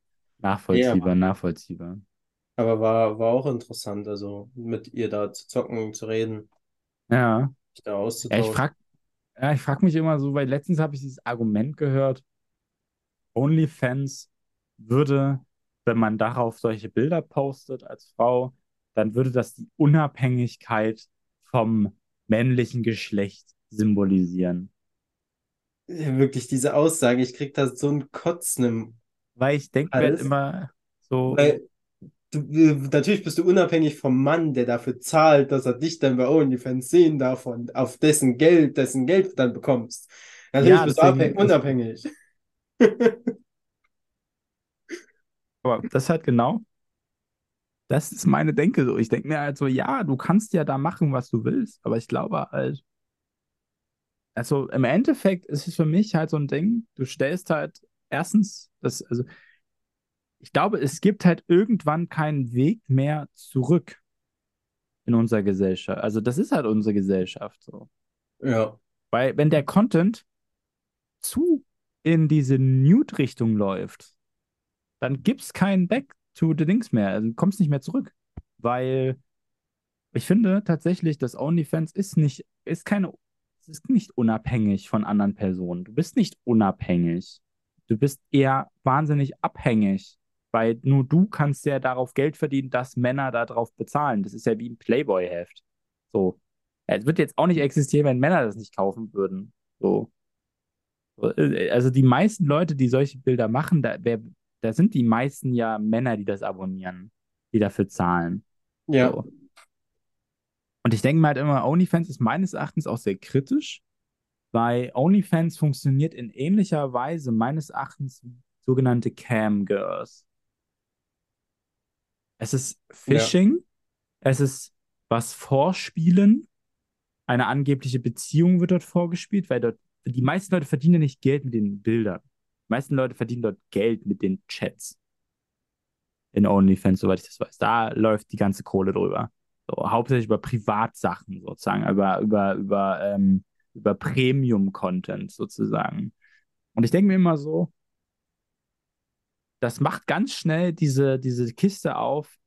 ja, Nachvollziehbar, aber, nachvollziehbar. aber war, war auch interessant, also mit ihr da zu zocken, zu reden, Ja. sich da Ja, ich auszutauschen. frag, ja, ich frag mich immer so, weil letztens habe ich dieses Argument gehört, OnlyFans würde, wenn man darauf solche Bilder postet als Frau, dann würde das die Unabhängigkeit vom männlichen Geschlecht symbolisieren. Wirklich diese Aussage, ich krieg da so einen Kotzen im Weil ich denke mir halt immer so, weil Du, äh, natürlich bist du unabhängig vom Mann, der dafür zahlt, dass er dich dann bei OnlyFans sehen darf und auf dessen Geld, dessen Geld du dann bekommst. Natürlich ja, bist du unabhängig. aber das ist halt genau Das ist meine Denke so. Ich denke mir halt so, ja, du kannst ja da machen, was du willst, aber ich glaube halt, also im Endeffekt ist es für mich halt so ein Ding, du stellst halt erstens, das, also ich glaube, es gibt halt irgendwann keinen Weg mehr zurück in unserer Gesellschaft. Also das ist halt unsere Gesellschaft so. Ja. Weil wenn der Content zu in diese Nude-Richtung läuft, dann gibt es keinen Back to the Dings mehr. Also kommst nicht mehr zurück. Weil ich finde tatsächlich, dass OnlyFans ist nicht, ist keine, ist nicht unabhängig von anderen Personen. Du bist nicht unabhängig. Du bist eher wahnsinnig abhängig. Weil nur du kannst ja darauf Geld verdienen, dass Männer darauf bezahlen. Das ist ja wie ein Playboy-Heft. So. Es wird jetzt auch nicht existieren, wenn Männer das nicht kaufen würden. So. Äh, also die meisten Leute, die solche Bilder machen, da, wer, da sind die meisten ja Männer, die das abonnieren, die dafür zahlen. Ja. So. Und ich denke mir halt immer, OnlyFans ist meines Erachtens auch sehr kritisch, weil OnlyFans funktioniert in ähnlicher Weise meines Erachtens wie sogenannte Cam Girls. Es ist Phishing, es ist was vorspielen, eine angebliche Beziehung wird dort vorgespielt, weil dort die meisten Leute verdienen nicht Geld mit den Bildern. Die meisten Leute verdienen dort Geld mit den Chats. In OnlyFans, soweit ich das weiß. Da läuft die ganze Kohle drüber. So, hauptsächlich über Privatsachen sozusagen, über, über, über, ähm, über Premium-Content sozusagen. Und ich denke mir immer so, das macht ganz schnell diese, diese Kiste auf.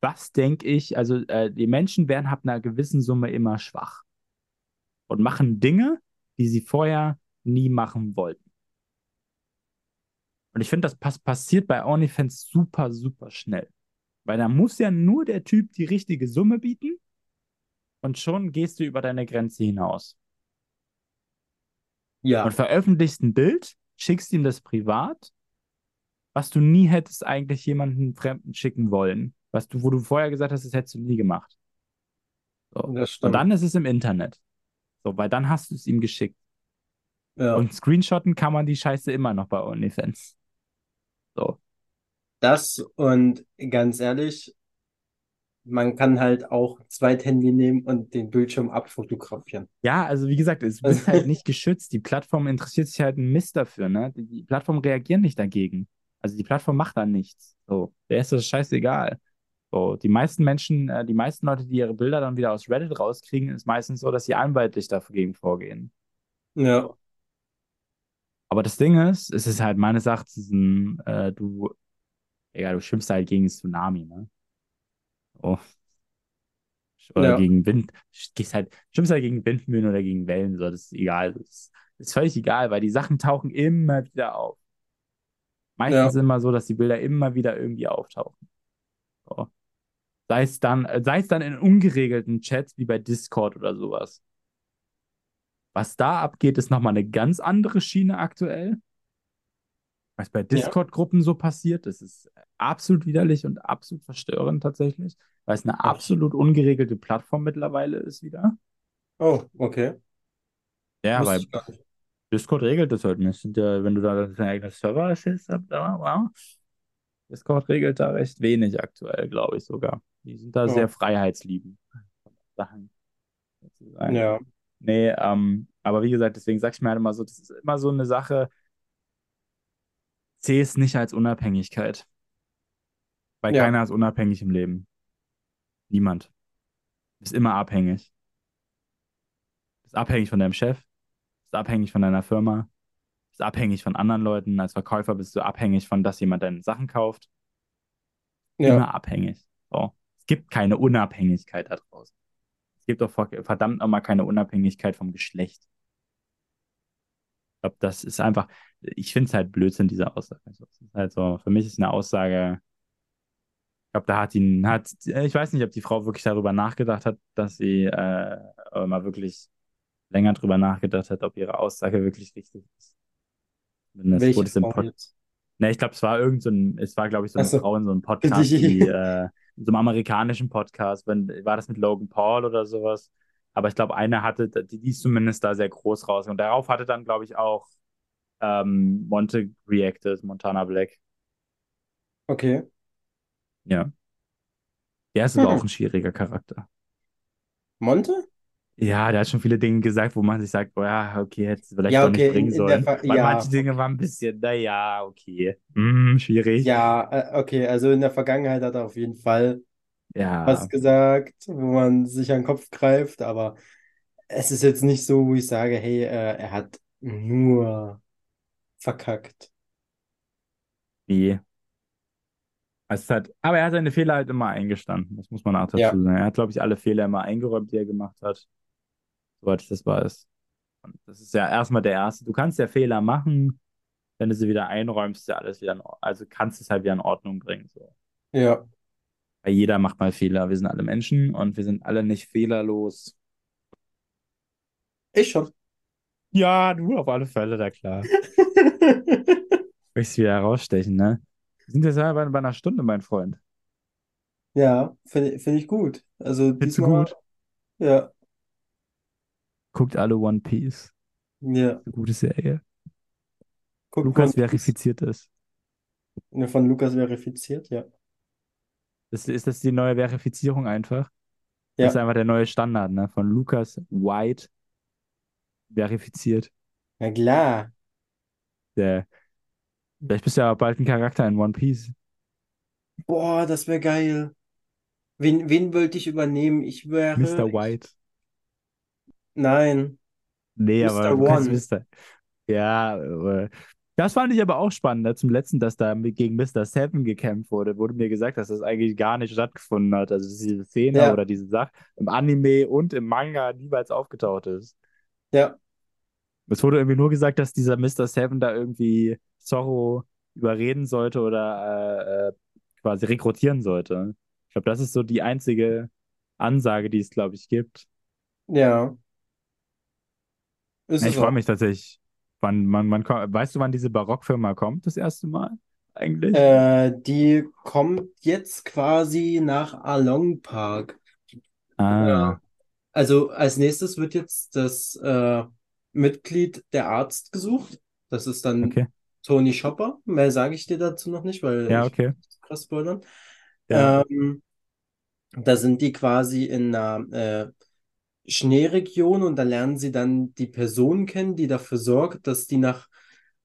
Was denke ich? Also, äh, die Menschen werden ab einer gewissen Summe immer schwach und machen Dinge, die sie vorher nie machen wollten. Und ich finde, das pass passiert bei OnlyFans super, super schnell. Weil da muss ja nur der Typ die richtige Summe bieten und schon gehst du über deine Grenze hinaus. Ja. Und veröffentlichst ein Bild, schickst ihm das privat, was du nie hättest eigentlich jemanden Fremden schicken wollen. Was du, wo du vorher gesagt hast, das hättest du nie gemacht. So. Und dann ist es im Internet. So, weil dann hast du es ihm geschickt. Ja. Und screenshotten kann man die Scheiße immer noch bei OnlyFans. So. Das und ganz ehrlich, man kann halt auch ein Zweithandy nehmen und den Bildschirm abfotografieren. Ja, also wie gesagt, es wird halt nicht geschützt. Die Plattform interessiert sich halt ein Mist dafür, ne? Die, die Plattform reagieren nicht dagegen. Also die Plattform macht da nichts. So, der ist das scheißegal. So, die meisten Menschen, äh, die meisten Leute, die ihre Bilder dann wieder aus Reddit rauskriegen, ist meistens so, dass sie anwaltlich dagegen vorgehen. Ja. Aber das Ding ist, es ist halt meines Erachtens ein, äh, du, egal, du schwimmst halt gegen Tsunami, ne? Oh. Oder Ja. gegen Wind, gehst halt, schwimmst halt gegen Windmühlen oder gegen Wellen, so, das ist egal. Das ist, das ist völlig egal, weil die Sachen tauchen immer wieder auf. Meistens Ja. ist es immer so, dass die Bilder immer wieder irgendwie auftauchen. So. Sei es dann, äh, sei es dann in ungeregelten Chats wie bei Discord oder sowas. Was da abgeht, ist nochmal eine ganz andere Schiene aktuell. Was bei Discord-Gruppen so passiert, das ist absolut widerlich und absolut verstörend tatsächlich, weil es eine absolut ungeregelte Plattform mittlerweile ist wieder. Oh, okay. Ja, Wusste weil. Discord regelt das halt nicht. Sind ja, wenn du da deinen eigenen Server hast, wow. Discord regelt da recht wenig aktuell, glaube ich sogar. Die sind da Oh. sehr freiheitsliebend. Sachen. Ja. Nee, ähm, aber wie gesagt, deswegen sag ich mir halt immer so, das ist immer so eine Sache, sehe es nicht als Unabhängigkeit. Weil Ja. keiner ist unabhängig im Leben. Niemand. Du bist immer abhängig. Du bist abhängig von deinem Chef, du bist abhängig von deiner Firma, du bist abhängig von anderen Leuten. Als Verkäufer bist du abhängig von, dass jemand deine Sachen kauft. Ja. Immer abhängig. So. Es gibt keine Unabhängigkeit da draußen. Es gibt doch ver- verdammt nochmal keine Unabhängigkeit vom Geschlecht. Ich glaube, das ist einfach, ich finde es halt Blödsinn, diese Aussage. Also, halt für mich ist eine Aussage, ich glaube, da hat ihn, hat, ich weiß nicht, ob die Frau wirklich darüber nachgedacht hat, dass sie äh, äh, mal wirklich länger drüber nachgedacht hat, ob ihre Aussage wirklich richtig ist. Welche Frau Pod jetzt? Ne, ich glaube, es war irgend so ein, es war, glaube ich, so eine so. Frau in so einem Podcast, die, äh, in so einem amerikanischen Podcast, wenn, war das mit Logan Paul oder sowas? Aber ich glaube, eine hatte, die, die ist zumindest da sehr groß raus. Und darauf hatte dann, glaube ich, auch ähm, Monte reacted, Montana Black. Okay. Ja. Der ist aber Hm. auch ein schwieriger Charakter. Monte? Ja, der hat schon viele Dinge gesagt, wo man sich sagt, oh ja, okay, hätte es vielleicht Ja, doch okay, nicht bringen sollen. Weil ja. manche Dinge waren ein bisschen, naja, okay. Hm, schwierig. Ja, äh, okay, also in der Vergangenheit hat er auf jeden Fall Ja. was gesagt, wo man sich an den Kopf greift, aber es ist jetzt nicht so, wo ich sage, hey, äh, er hat nur verkackt. Nee. Es hat, aber er hat seine Fehler halt immer eingestanden. Das muss man auch dazu Ja. sagen. Er hat, glaube ich, alle Fehler immer eingeräumt, die er gemacht hat. Soweit ich das weiß. Und das ist ja erstmal der erste. Du kannst ja Fehler machen, wenn du sie wieder einräumst, ist ja alles wieder in Ordnung. Also kannst du es halt wieder in Ordnung bringen. So. Ja, jeder macht mal Fehler. Wir sind alle Menschen und wir sind alle nicht fehlerlos. ich schon. Ja, du auf alle Fälle, da klar. Möchtest wieder herausstechen, ne? Wir sind jetzt bei, bei einer Stunde, mein Freund. Ja, finde find ich gut. Also Findest du diesmal, gut? ja, Guckt alle One Piece. ja. Eine gute Serie. Guck Lukas One Piece. verifiziert das. Ja, Von Lukas verifiziert, ja. Das. Ist das die neue Verifizierung einfach? Ja. Das ist einfach der neue Standard, ne? Von Lukas White verifiziert. Na klar. Der, vielleicht bist du ja bald ein Charakter in One Piece. Boah, das wäre geil. Wen, wen wollte ich übernehmen? Ich wäre. Mr. White. Nein. Nee, Mr. aber du One. Mr. Ja, das fand ich aber auch spannend. ne? Zum letzten, dass da gegen Mr. Seven gekämpft wurde, wurde mir gesagt, dass das eigentlich gar nicht stattgefunden hat. Also dass diese Szene Ja. oder diese Sache im Anime und im Manga niemals aufgetaucht ist. Ja. Es wurde irgendwie nur gesagt, dass dieser Mr. Seven da irgendwie Zorro überreden sollte oder äh, äh, quasi rekrutieren sollte. Ich glaube, das ist so die einzige Ansage, die es, glaube ich, gibt. Ja. Ist ich freue mich tatsächlich. Wann, man, man, weißt du, wann diese Barockfirma kommt, das erste Mal? Eigentlich? Äh, die kommt jetzt quasi nach Along Park. ah, Ja. Also als nächstes wird jetzt das äh, Mitglied der Arzt gesucht. Das ist dann okay. Tony Shopper. Mehr sage ich dir dazu noch nicht, weil Ja, okay. krass spoilern. Ja. Ähm, da sind die quasi in einer äh, Schneeregion und da lernen sie dann die Person kennen, die dafür sorgt, dass die nach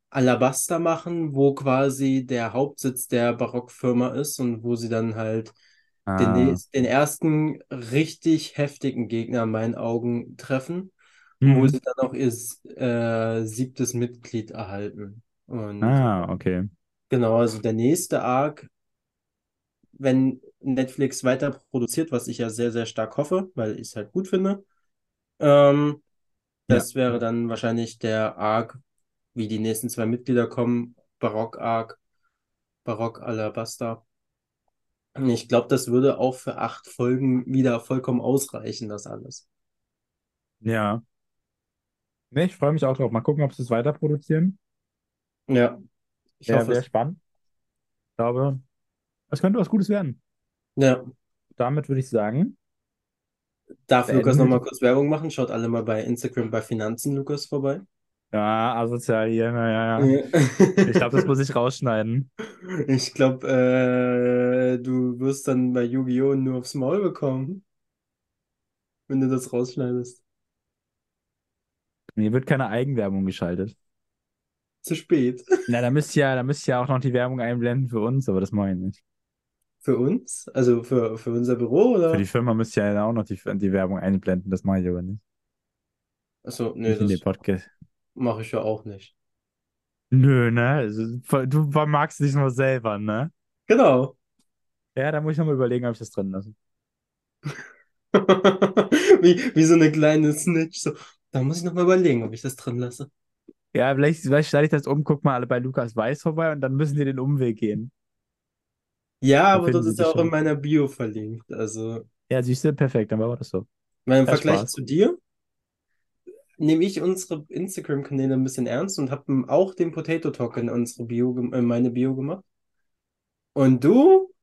Alabasta machen, wo quasi der Hauptsitz der Barockfirma ist und wo sie dann halt den, Ah. nächst- den ersten richtig heftigen Gegner in meinen Augen treffen, wo Mhm. sie dann auch ihr äh, siebtes Mitglied erhalten. Und Ah, okay. genau, also der nächste Arc, wenn Netflix weiter produziert, was ich ja sehr, sehr stark hoffe, weil ich es halt gut finde, ähm, Ja. das wäre dann wahrscheinlich der Arc, wie die nächsten zwei Mitglieder kommen, Barock-Arc, Barock Alabasta. Ich glaube, das würde auch für acht Folgen wieder vollkommen ausreichen, das alles. Ja. Nee, ich freue mich auch drauf. Mal gucken, ob sie es weiter produzieren. Ja, ich Wäre hoffe es. spannend. Ich glaube, es könnte was Gutes werden. Ja, Damit würde ich sagen, darf Lukas Beenden wir nochmal kurz Werbung machen? Schaut alle mal bei Instagram bei Finanzen Lukas vorbei. ja, asozial hier, naja, ja. Ich glaube, das muss ich rausschneiden. Ich glaube, äh, du wirst dann bei Yu-Gi-Oh! nur aufs Maul bekommen, wenn du das rausschneidest. Mir wird keine Eigenwerbung geschaltet. Zu spät. Na, da müsst ihr ja, da müsst ihr ja auch noch die Werbung einblenden für uns, aber das mache ich nicht. Für uns? Also für, für unser Büro, Für oder? die Firma müsst ihr ja auch noch die, die Werbung einblenden, das mache ich aber nicht. Achso, nee, Nicht in den das Podcast. mache ich ja auch nicht. Nö, ne? Also, du vermagst dich nur selber, ne? Genau. Ja, da muss ich nochmal überlegen, ob ich das drin lasse. Wie, wie so eine kleine Snitch. So, da muss ich nochmal überlegen, ob ich das drin lasse. Ja, vielleicht, vielleicht stelle ich das um, guck mal alle bei Lukas Weiß vorbei und dann müssen die den Umweg gehen. Ja, Da aber das ist ja auch in schon. meiner Bio verlinkt. Also, Ja, siehst du, perfekt, dann wir das so. mein Ja, Vergleich Spaß. zu dir nehme ich unsere Instagram-Kanäle ein bisschen ernst und habe auch den Potato Talk in unsere Bio, in meine Bio gemacht. Und du?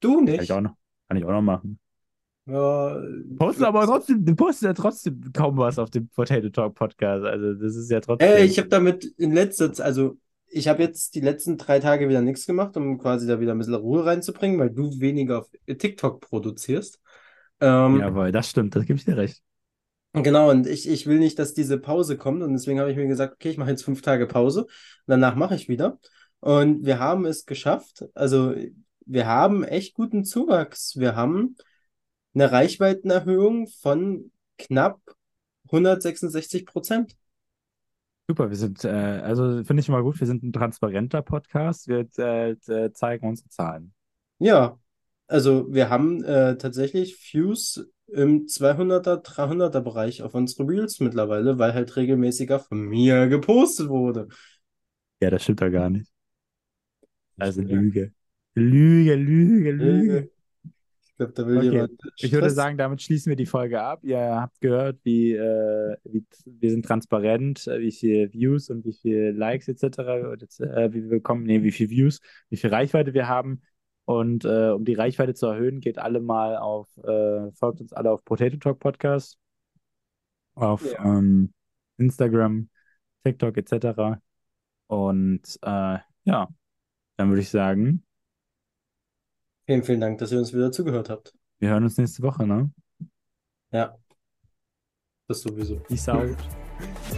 Du Kann ich nicht. auch noch, kann ich auch noch machen. Ja, Posten aber trotzdem, du postest ja trotzdem kaum was auf dem Potato Talk Podcast. Also, das ist ja trotzdem. Ey, ich habe damit in letzter Zeit, also ich habe jetzt die letzten drei Tage wieder nichts gemacht, um quasi da wieder ein bisschen Ruhe reinzubringen, weil du weniger auf TikTok produzierst. Ähm, Jawohl, das stimmt, das gebe ich dir recht. Genau, und ich, ich will nicht, dass diese Pause kommt und deswegen habe ich mir gesagt, okay, ich mache jetzt fünf Tage Pause und danach mache ich wieder. Und wir haben es geschafft. Also wir haben echt guten Zuwachs. Wir haben eine Reichweitenerhöhung von knapp 166 Prozent. Super, wir sind, äh, also finde ich mal gut, wir sind ein transparenter Podcast. Wir äh, äh, zeigen unsere Zahlen. Ja, also wir haben äh, tatsächlich Views im 200er, 300er Bereich auf unsere Reels mittlerweile, weil halt regelmäßiger von mir gepostet wurde. Ja, das stimmt ja gar nicht. Also Lüge. Lüge, Lüge, Lüge. Ich glaube, da will Okay, jemand Ich würde sagen, damit schließen wir die Folge ab. Ihr habt gehört, wie, äh, wie wir sind transparent, äh, wie viel Views und wie viel Likes etc. Äh, wie wir bekommen, nee, wie viel Views, wie viel Reichweite wir haben. Und äh, um die Reichweite zu erhöhen, geht alle mal auf, äh, folgt uns alle auf Potato Talk Podcast, auf Ja. ähm, Instagram, TikTok etc. Und äh, ja, dann würde ich sagen, Vielen, vielen Dank, dass ihr uns wieder zugehört habt. wir hören uns nächste Woche, ne? Ja, das sowieso. Peace out.